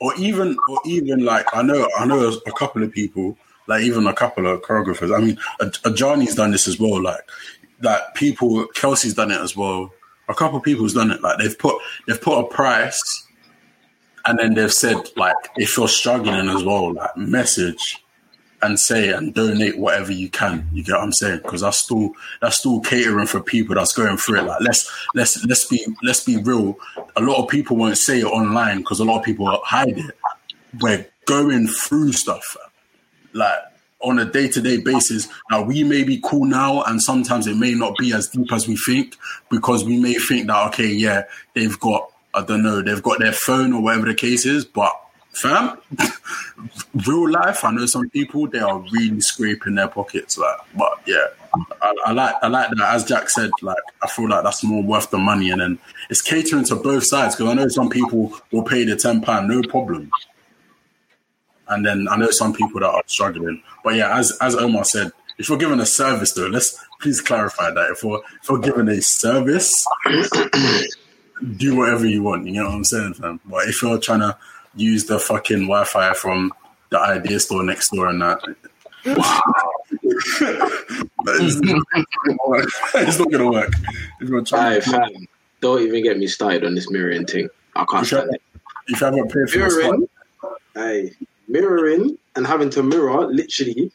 Or even or even like I know I know a couple of people like even a couple of choreographers. I mean, a Ajani's done this as well. Like that people Kelsey's done it as well. A couple of people's done it. Like they've put they've put a price, and then they've said like if you're struggling as well, like message and say and donate whatever you can. You get what I'm saying? Because that's still that's still catering for people that's going through it. Like let's let's let's be let's be real. A lot of people won't say it online because a lot of people hide it. We're going through stuff like on a day to day basis. Now we may be cool now, and sometimes it may not be as deep as we think because we may think that okay, yeah, they've got I don't know, they've got their phone or whatever the case is, but fam, real life, I know some people they are really scraping their pockets. Like, but yeah, I, I like I like that. As Jack said, like I feel like that's more worth the money, and then it's catering to both sides because I know some people will pay the ten pound, no problem. And then I know some people that are struggling. But yeah, as as Omar said, if you're giving a service though, let's please clarify that. If we're if we're giving a service, do whatever you want. You know what I'm saying, fam? But if you're trying to use the fucking Wi-Fi from the idea store next door and that, wow, it's, not it's not gonna work. If you're trying, Aye, fam, don't even get me started on this mirroring thing. I can't if you stand it. if you haven't paid for Mirroring, aye, mirroring and having to mirror literally.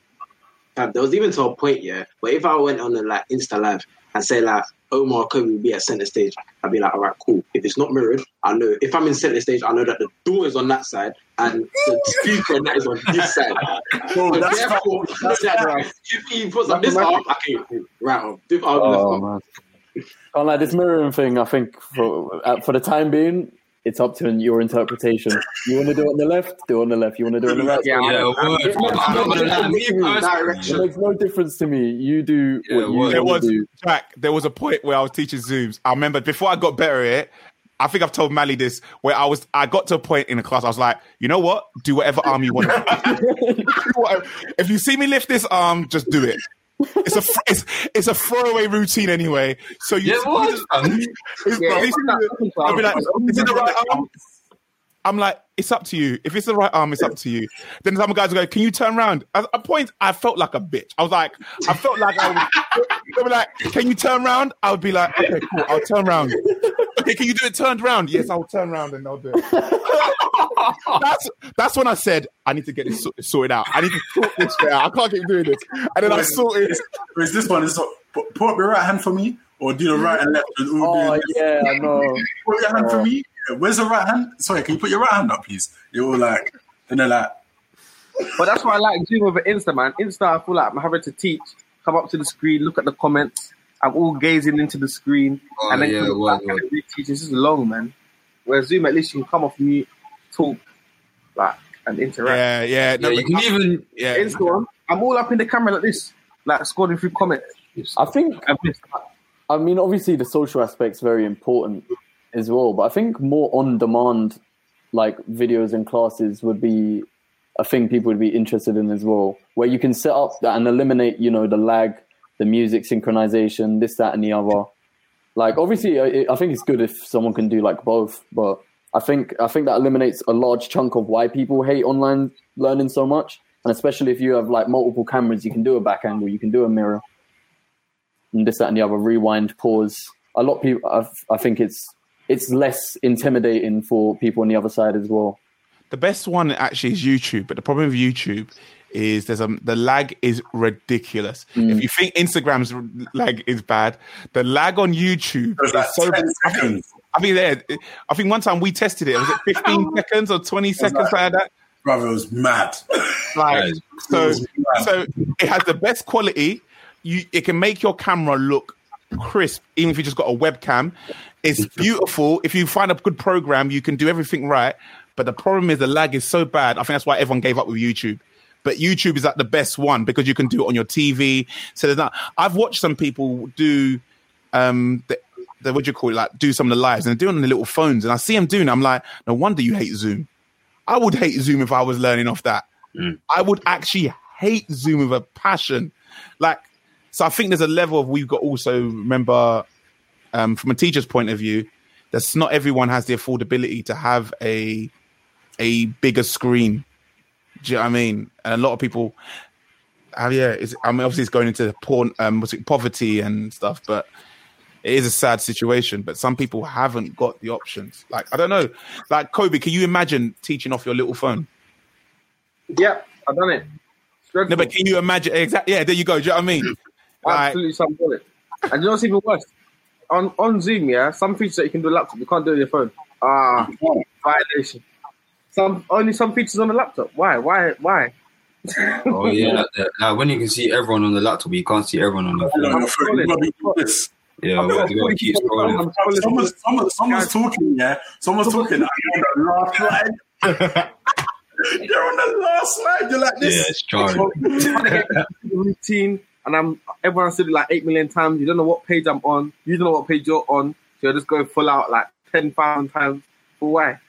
Fam, there was even to a point, yeah, But if I went on a like Insta live and say like Omar Kobe will be at center stage, I'd be like, all right, cool. If it's not mirrored, I know. If I'm in center stage, I know that the door is on that side and the speaker on that is on this side. Bro, So that's therefore, that's that, right, if he puts up this arm, okay, cool. right arm, this arm, left oh arm. man can't lie, this mirroring thing i think for uh, for the time being it's up to your interpretation you want to do it on the left do it on the left you want to do it on the right Yeah, Yeah, I- word. It makes no gonna lie. Me difference to me. It makes no difference to me. You do Yeah, what you word. There was do. Jack. There was a point where I was teaching Zooms. I remember before I got better at it. I think I've told Mally this. Where I was, I got to a point in the class. I was like, you know what? Do whatever arm you want. If you see me lift this arm, just do it. It's a it's, it's a throwaway routine anyway. So you, Yeah, you what? just- Yeah, at I'll be like, is it the right arm? I'm like, it's up to you. If it's the right arm, it's up to you. Then some guys go, can you turn around? At a point, I felt like a bitch. I was like, I felt like I was, they were like, can you turn around? I would be like, okay, cool, I'll turn around. Okay, can you do it turned around? Yes, I'll turn around and I'll do it. that's that's when I said, I need to get this sor- sorted out. I need to sort this out. I can't keep doing this. And then I sorted. Or is this one? Is put, put up your right hand for me, or do the right and left? We'll Oh this. yeah, I know. Put your hand for uh, me. Where's the right hand? Sorry, can you put your right hand up, please? You're all like, and they're like, But that's why I like Zoom over Insta, man. Insta, I feel like I'm having to teach. Come up to the screen, look at the comments. I'm all gazing into the screen, Oh, and then yeah, come word, back word. and reteach. This is long, man. Whereas Zoom, at least you can come off mute, talk, like, and interact. Yeah, yeah. No, Yeah, you can even yeah. Insta one, I'm all up in the camera like this, like scrolling through comments. I think I've. I mean, obviously, the social aspect's very important as well, but I think more on demand, like videos and classes, would be a thing people would be interested in as well, where you can set up that and eliminate, you know, the lag, the music synchronization, this, that, and the other. Like, obviously, I, I think it's good if someone can do like both, but I think I think that eliminates a large chunk of why people hate online learning so much, and especially if you have like multiple cameras, you can do a back angle, you can do a mirror and this, that, and the other. Rewind, pause. A lot of people. I, I think it's it's less intimidating for people on the other side as well. The best one actually is YouTube, but the problem with YouTube is there's a the lag is ridiculous. Mm. If you think Instagram's lag is bad, the lag on YouTube is so. 10 I think, seconds. I think there. I think one time we tested it. Was it 15 seconds or 20 seconds like- like that? Brother, it was mad. Like Guys, so, mad. so it has the best quality. You it can make your camera look crisp, even if you just got a webcam. It's beautiful. If you find a good program, you can do everything right. But the problem is the lag is so bad. I think that's why everyone gave up with YouTube. But YouTube is like the best one because you can do it on your TV. So there's not. I've watched some people do um the, the what do you call it like do some of the lives and they're doing it on the little phones and I see them doing. it, I'm like, no wonder you hate Zoom. I would hate Zoom if I was learning off that. I would actually hate Zoom with a passion. Like, so I think there's a level of we've got also remember um, from a teacher's point of view, that's not everyone has the affordability to have a a bigger screen. Do you know what I mean? And a lot of people, uh, yeah, it's, I mean, obviously it's going into porn, um, it, poverty and stuff, but it is a sad situation. But some people haven't got the options. Like, I don't know, like Kobe, can you imagine teaching off your little phone? Yeah, I've done it. No, but can you imagine? Exactly. Yeah, there you go. Do you know what I mean? Like, Absolutely, some bullet. And you know what's even worse? On on Zoom, yeah, some features that you can do on laptop, you can't do it on your phone. Ah, violation. Some only some features on the laptop. Why? Why? Why? Oh yeah, like, that. like when you can see everyone on the laptop, you can't see everyone on the You phone. your phone, you gotta be doing this. Yeah, we got to go keep scrolling. I'm. Someone's, someone, someone, someone's talking, yeah. Someone's talking. You're on the last line. You're on the last line. You're like Yeah, this. it's charging. I'm trying to get into the routine, and I'm everyone's said it like eight million times. You don't know what page I'm on. You don't know what page you're on. So you're just going full out like ten thousand times. For why?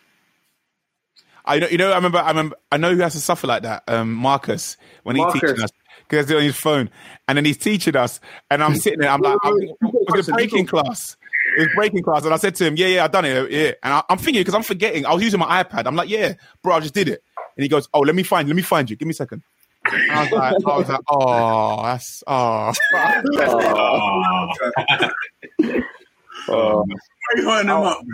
I know, you know, I remember, I remember, I know who has to suffer like that. Um, Marcus, when he's Marcus. teaching us, because he's on his phone, and then he's teaching us, and I'm sitting there, I'm like, I'm, it was a breaking class. It was breaking class, and I said to him, "Yeah, yeah, I done it, yeah." And I, I'm thinking because I'm forgetting, I was using my iPad. I'm like, "Yeah, bro, I just did it." And he goes, "Oh, let me find, let me find you. Give me a second. I was like, I was like, "Oh, that's oh." Uh, Why are you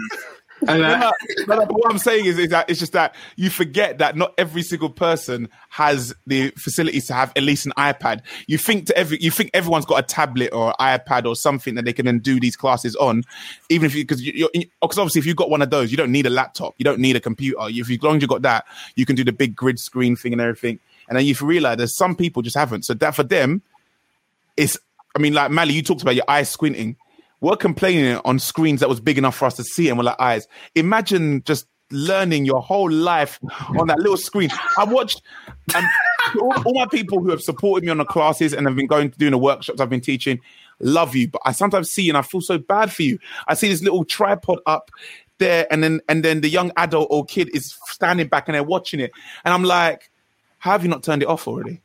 hurting them up, bro? And like, no, no, but what I'm saying is, is that it's just that you forget that not every single person has the facilities to have at least an iPad. You think to every, you think everyone's got a tablet or iPad or something that they can then do these classes on, even if you because you're because obviously if you've got one of those, you don't need a laptop, you don't need a computer. If you, as long as you've got that, you can do the big grid screen thing and everything. And then you realize there's some people just haven't. So that for them, it's. I mean, like Mally, you talked about your eyes squinting. We're complaining on screens that was big enough for us to see and with our eyes. Imagine just learning your whole life on that little screen. I watched um, all, all my people who have supported me on the classes and have been going to doing the workshops I've been teaching. Love you, but I sometimes see and I feel so bad for you. I see this little tripod up there, and then and then the young adult or kid is standing back and they're watching it, and I'm like, how have you not turned it off already?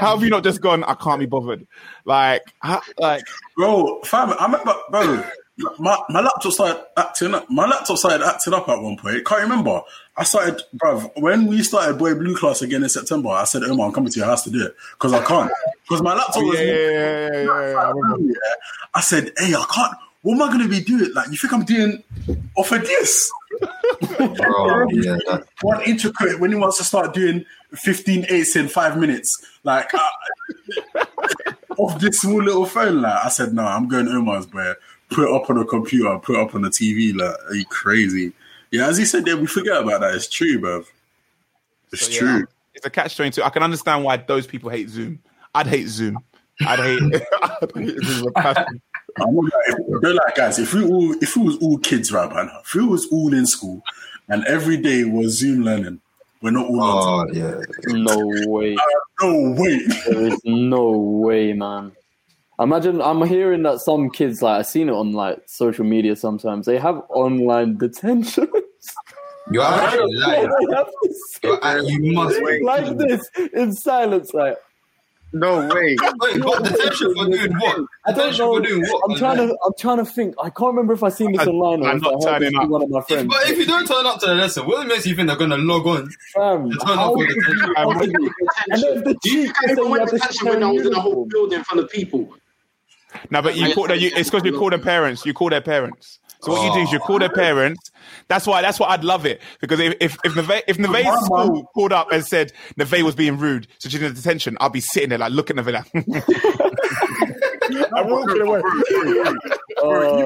How have you not just gone? I can't be bothered. Like, how, like Bro, fam, I remember, bro, my, my laptop started acting up. My laptop started acting up at one point. Can't remember. I started, bro, when we started Boy Blue class again in September, I said, Omar, I'm coming to your house to do it because I can't. Because my laptop oh, was. yeah, yeah, yeah, yeah, yeah, yeah, I. I said, hey, I can't. What am I going to be doing? Like, you think I'm doing off of this? Bro, yeah, that, One intricate when he wants to start doing 15 eights in five minutes. Like, uh, off this small little phone. Like, I said, no, I'm going Omar's, bro. Put it up on a computer, put it up on the TV. Like, are you crazy? Yeah, as he said, yeah, we forget about that. It's true, bruv. It's So, yeah, true. It's a catch twenty two. I can understand why those people hate Zoom. I'd hate Zoom. I'd hate. I'd hate Zoom with passion. I'm not like, they're like guys. If we all, if we was all kids right by now, if we was all in school, and every day was Zoom learning, We're not all on Oh yeah. No way. Uh, no, way. There is no way, man. Imagine I'm hearing that some kids like I've seen it on like social media sometimes. They have online detention. You're actually lying. have to You're you must wait. like this in silence. Like No way. Wait, what detention for doing what? I don't know. For doing what? I'm trying to. I'm trying to think. I can't remember if I seen this I- online or I'm if not I heard this turning up. one of my If, but if you don't turn up to the lesson, what makes you think they're gonna log on? Fam, Turn how up for could you detention. possibly- And then the Do you cheek think I to say even went have to to detention when I was in a whole building in front of people? No, but you call that. You, it's because you call their parents. You call their parents. So what you do is you call their parents. That's why. That's why I'd love it because if if if Neve, if Neve's school called up and said Neve was being rude, so she's in detention, I'll be sitting there like looking at Neve like. I'm walking away. Uh,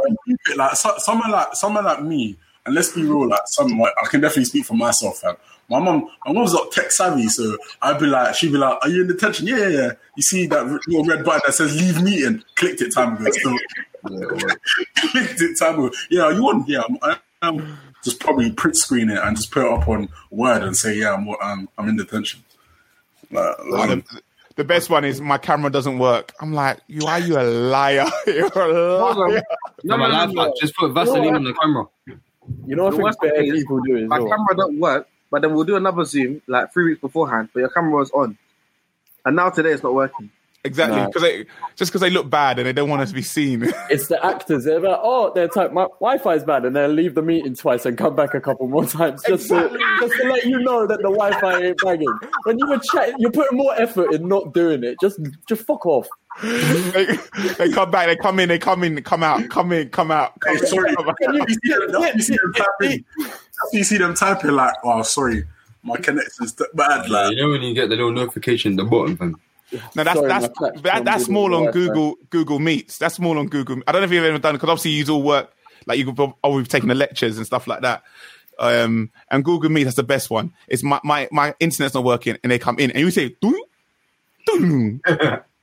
like so, someone like someone like me, and let's be real, like some like, I can definitely speak for myself, fam. My mom, my mom's not tech savvy, so I'd be like, she'd be like, "Are you in detention?" Yeah, yeah, yeah. You see that little red button that says "Leave meeting"? Clicked it time ago. So, clicked it time. Yeah, you want? Yeah, I'm, I'm just probably print screen it and just put it up on Word and say, "Yeah, I'm I'm, I'm in detention." Like, like, the, the best one is my camera doesn't work. I'm like, you are you a liar? You're a liar. No, my no, no, life no. just put Vaseline on the camera. you know, I The thing better people do it as My well. camera don't work, but then we'll do another Zoom like three weeks beforehand, but your camera was on. And now today it's not working. Exactly, No. because they just because they look bad and they don't want us to be seen. It's the actors. They're like, oh, they're type, my Wi-Fi is bad, and they'll leave the meeting twice and come back a couple more times just to just to let you know that the Wi-Fi ain't banging. When you were chatting, you're putting more effort in not doing it. Just just fuck off. they, they come back, they come in, they come in, come out, come in, come out. Come Hey, in, sorry, come out. you see them, you see them typing. You see them typing like, "Oh, sorry, my connection's bad." Like, Like, you know when you get the little notification at the bottom, fam. No, that's Sorry, that's that, that's small on. Google Google Meets. That's small on Google. I don't know if you've ever done because obviously you all work like you could oh we've taken the lectures and stuff like that. Um, and Google Meet that's the best one. It's my my my internet's not working and they come in and you say "Doo, doo,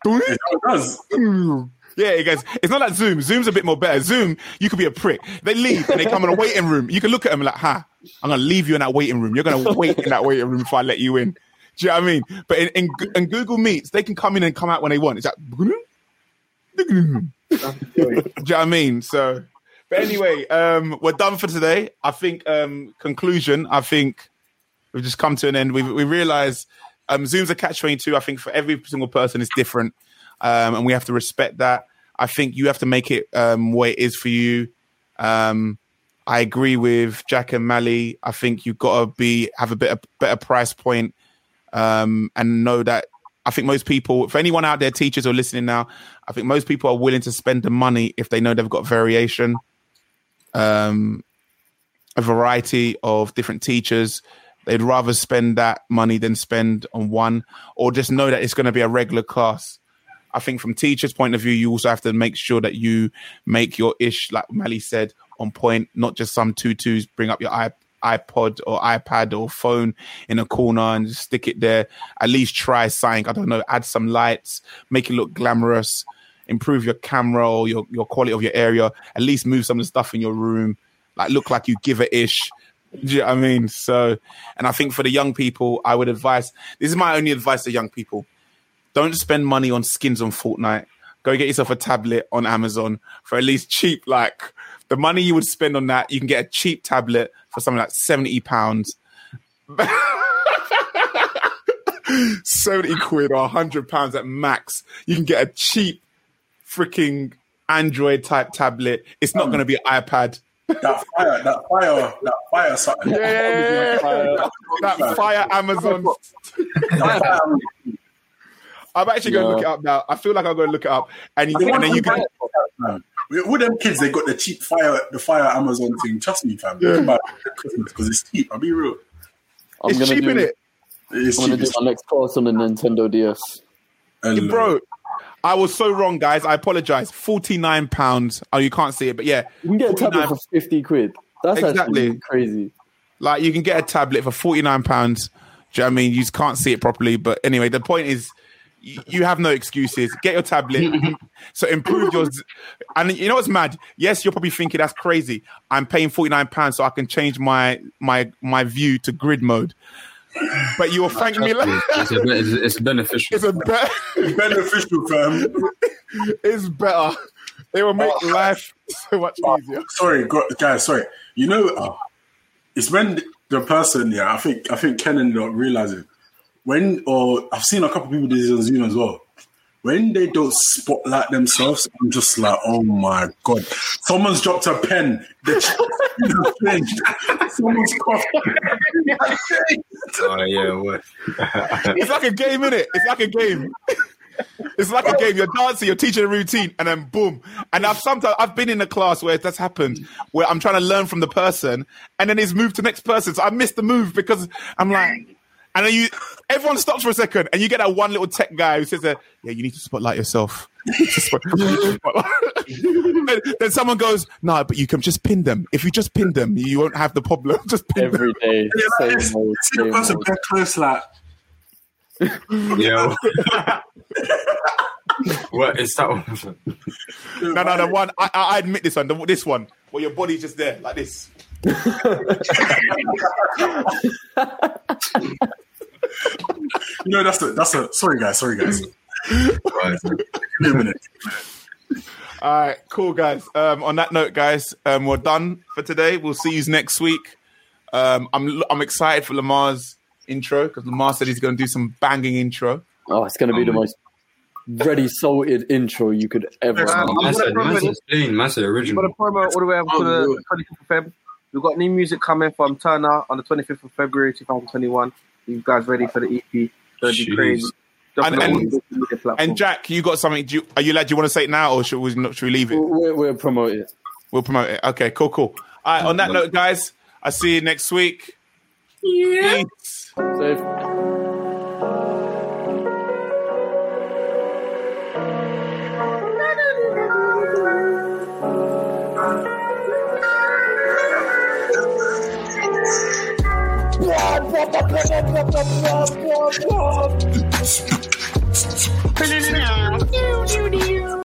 doo, doo." yeah, it goes. It's not like Zoom. Zoom's a bit more better. Zoom, you could be a prick. They leave and they come in a waiting room. You can look at them like, "Ha, I'm gonna leave you in that waiting room. You're gonna wait in that waiting room if I let you in." Do you know what I mean? But in, in, in Google Meets, they can come in and come out when they want. It's like, do you know what I mean? So, but anyway, um, we're done for today. I think um, conclusion. I think we've just come to an end. We we realize um, Zoom's a catch twenty two. I think for every single person, it's different, um, and we have to respect that. I think you have to make it um, what it is for you. Um, I agree with Jack and Mally. I think you've got to be have a bit of, better price point um, and know that I think most people, for anyone out there, teachers are listening now, I think most people are willing to spend the money if they know they've got variation, um, a variety of different teachers. They'd rather spend that money than spend on one, or just know that it's going to be a regular class. I think from teachers' point of view, you also have to make sure that you make your ish, like Mally said, on point, not just some tutus. Bring up your iPod or iPad or phone in a corner and just stick it there. At least try something. I don't know. Add some lights, make it look glamorous, improve your camera or your, your quality of your area. At least move some of the stuff in your room, like look like you give a ish. Do you know what I mean? So, and I think for the young people, I would advise. This is my only advice to young people: don't spend money on skins on Fortnite. Go get yourself a tablet on Amazon for at least cheap. Like the money you would spend on that, you can get a cheap tablet for something like seventy pounds. 70 quid or 100 pounds at max. You can get a cheap freaking Android type tablet. It's not um, going to be an iPad. That fire, that fire, that fire, something. Yeah, that fire Amazon. I'm actually going to look it up now. I feel like I'm going to look it up, and, you, and then you can. Man. With with them kids, they got the cheap fire, the fire Amazon thing. Trust me, fam. You can buy it at Christmas because it's cheap. I'll be real. I'm It's cheap do, in it, It's I'm gonna do my next course on the Nintendo DS. And, bro. I was so wrong, guys. I apologize. Forty nine pounds. Oh, you can't see it, but yeah, You can get a tablet for fifty quid. That's Exactly. actually crazy. Like you can get a tablet for forty nine pounds. Do you know what I mean? You just can't see it properly. But anyway, the point is, you, you have no excuses. Get your tablet. so improve your. And you know what's mad? Yes, you're probably thinking that's crazy. I'm paying forty nine pounds so I can change my my my view to grid mode. but you will thank me later. It's, a, it's, it's beneficial. It's a better. Beneficial, fam. It's better. It will make life so much easier. Sorry, guys. Sorry. You know, uh, it's when the person. Yeah, I think I think Ken ended up realizing when, or I've seen a couple of people do this on Zoom as well. When they don't spotlight themselves, I'm just like, oh my god! Someone's dropped a pen. The pen. Someone's coughed. Oh yeah, what? It's like a game, innit? It's like a game. It's like a game. You're dancing, you're teaching a routine, and then boom. And I've sometimes I've been in a class where that's happened, where I'm trying to learn from the person, and then he's moved to the next person. So I missed the move because I'm like, and then you, everyone stops for a second, and you get that one little tech guy who says, uh, "Yeah, you need to spotlight yourself." then, then someone goes, "No, but you can just pin them. If you just pin them, you won't have the problem. Just pin them." Every day, Yeah, like, same old, see the same person old. close, like Yeah. what is that one? No, no, the one I, I I admit this one. The, this one where your body's just there like this. You know, that's a that's a. Sorry, guys. Sorry, guys. Right. Give a minute. All right, cool, guys. Um, on that note, guys, um, we're done for today. We'll see you next week. Um, I'm I'm excited for Lamar's intro because Lamar said he's going to do some banging intro. Oh, it's going to be the most ready salted intro you could ever. Um, I'm Man gonna said, man promo- said clean. Man said We've original. got a promo all the way up to Oh, the 25th of Feb. We've got new music coming from Turner on the 25th of February 2021. You guys ready for the EP? It's gonna be Jeez. crazy. And- and- all the media platforms. And Jack, you got something? Do you, are you lad? Do you want to say it now, or should we not? Should we leave it? We'll, we're promoting it. We'll promote it. Okay, cool, cool. All right. On that note, guys, I see you next week. Yeah. Safe. Down. Do, do, do.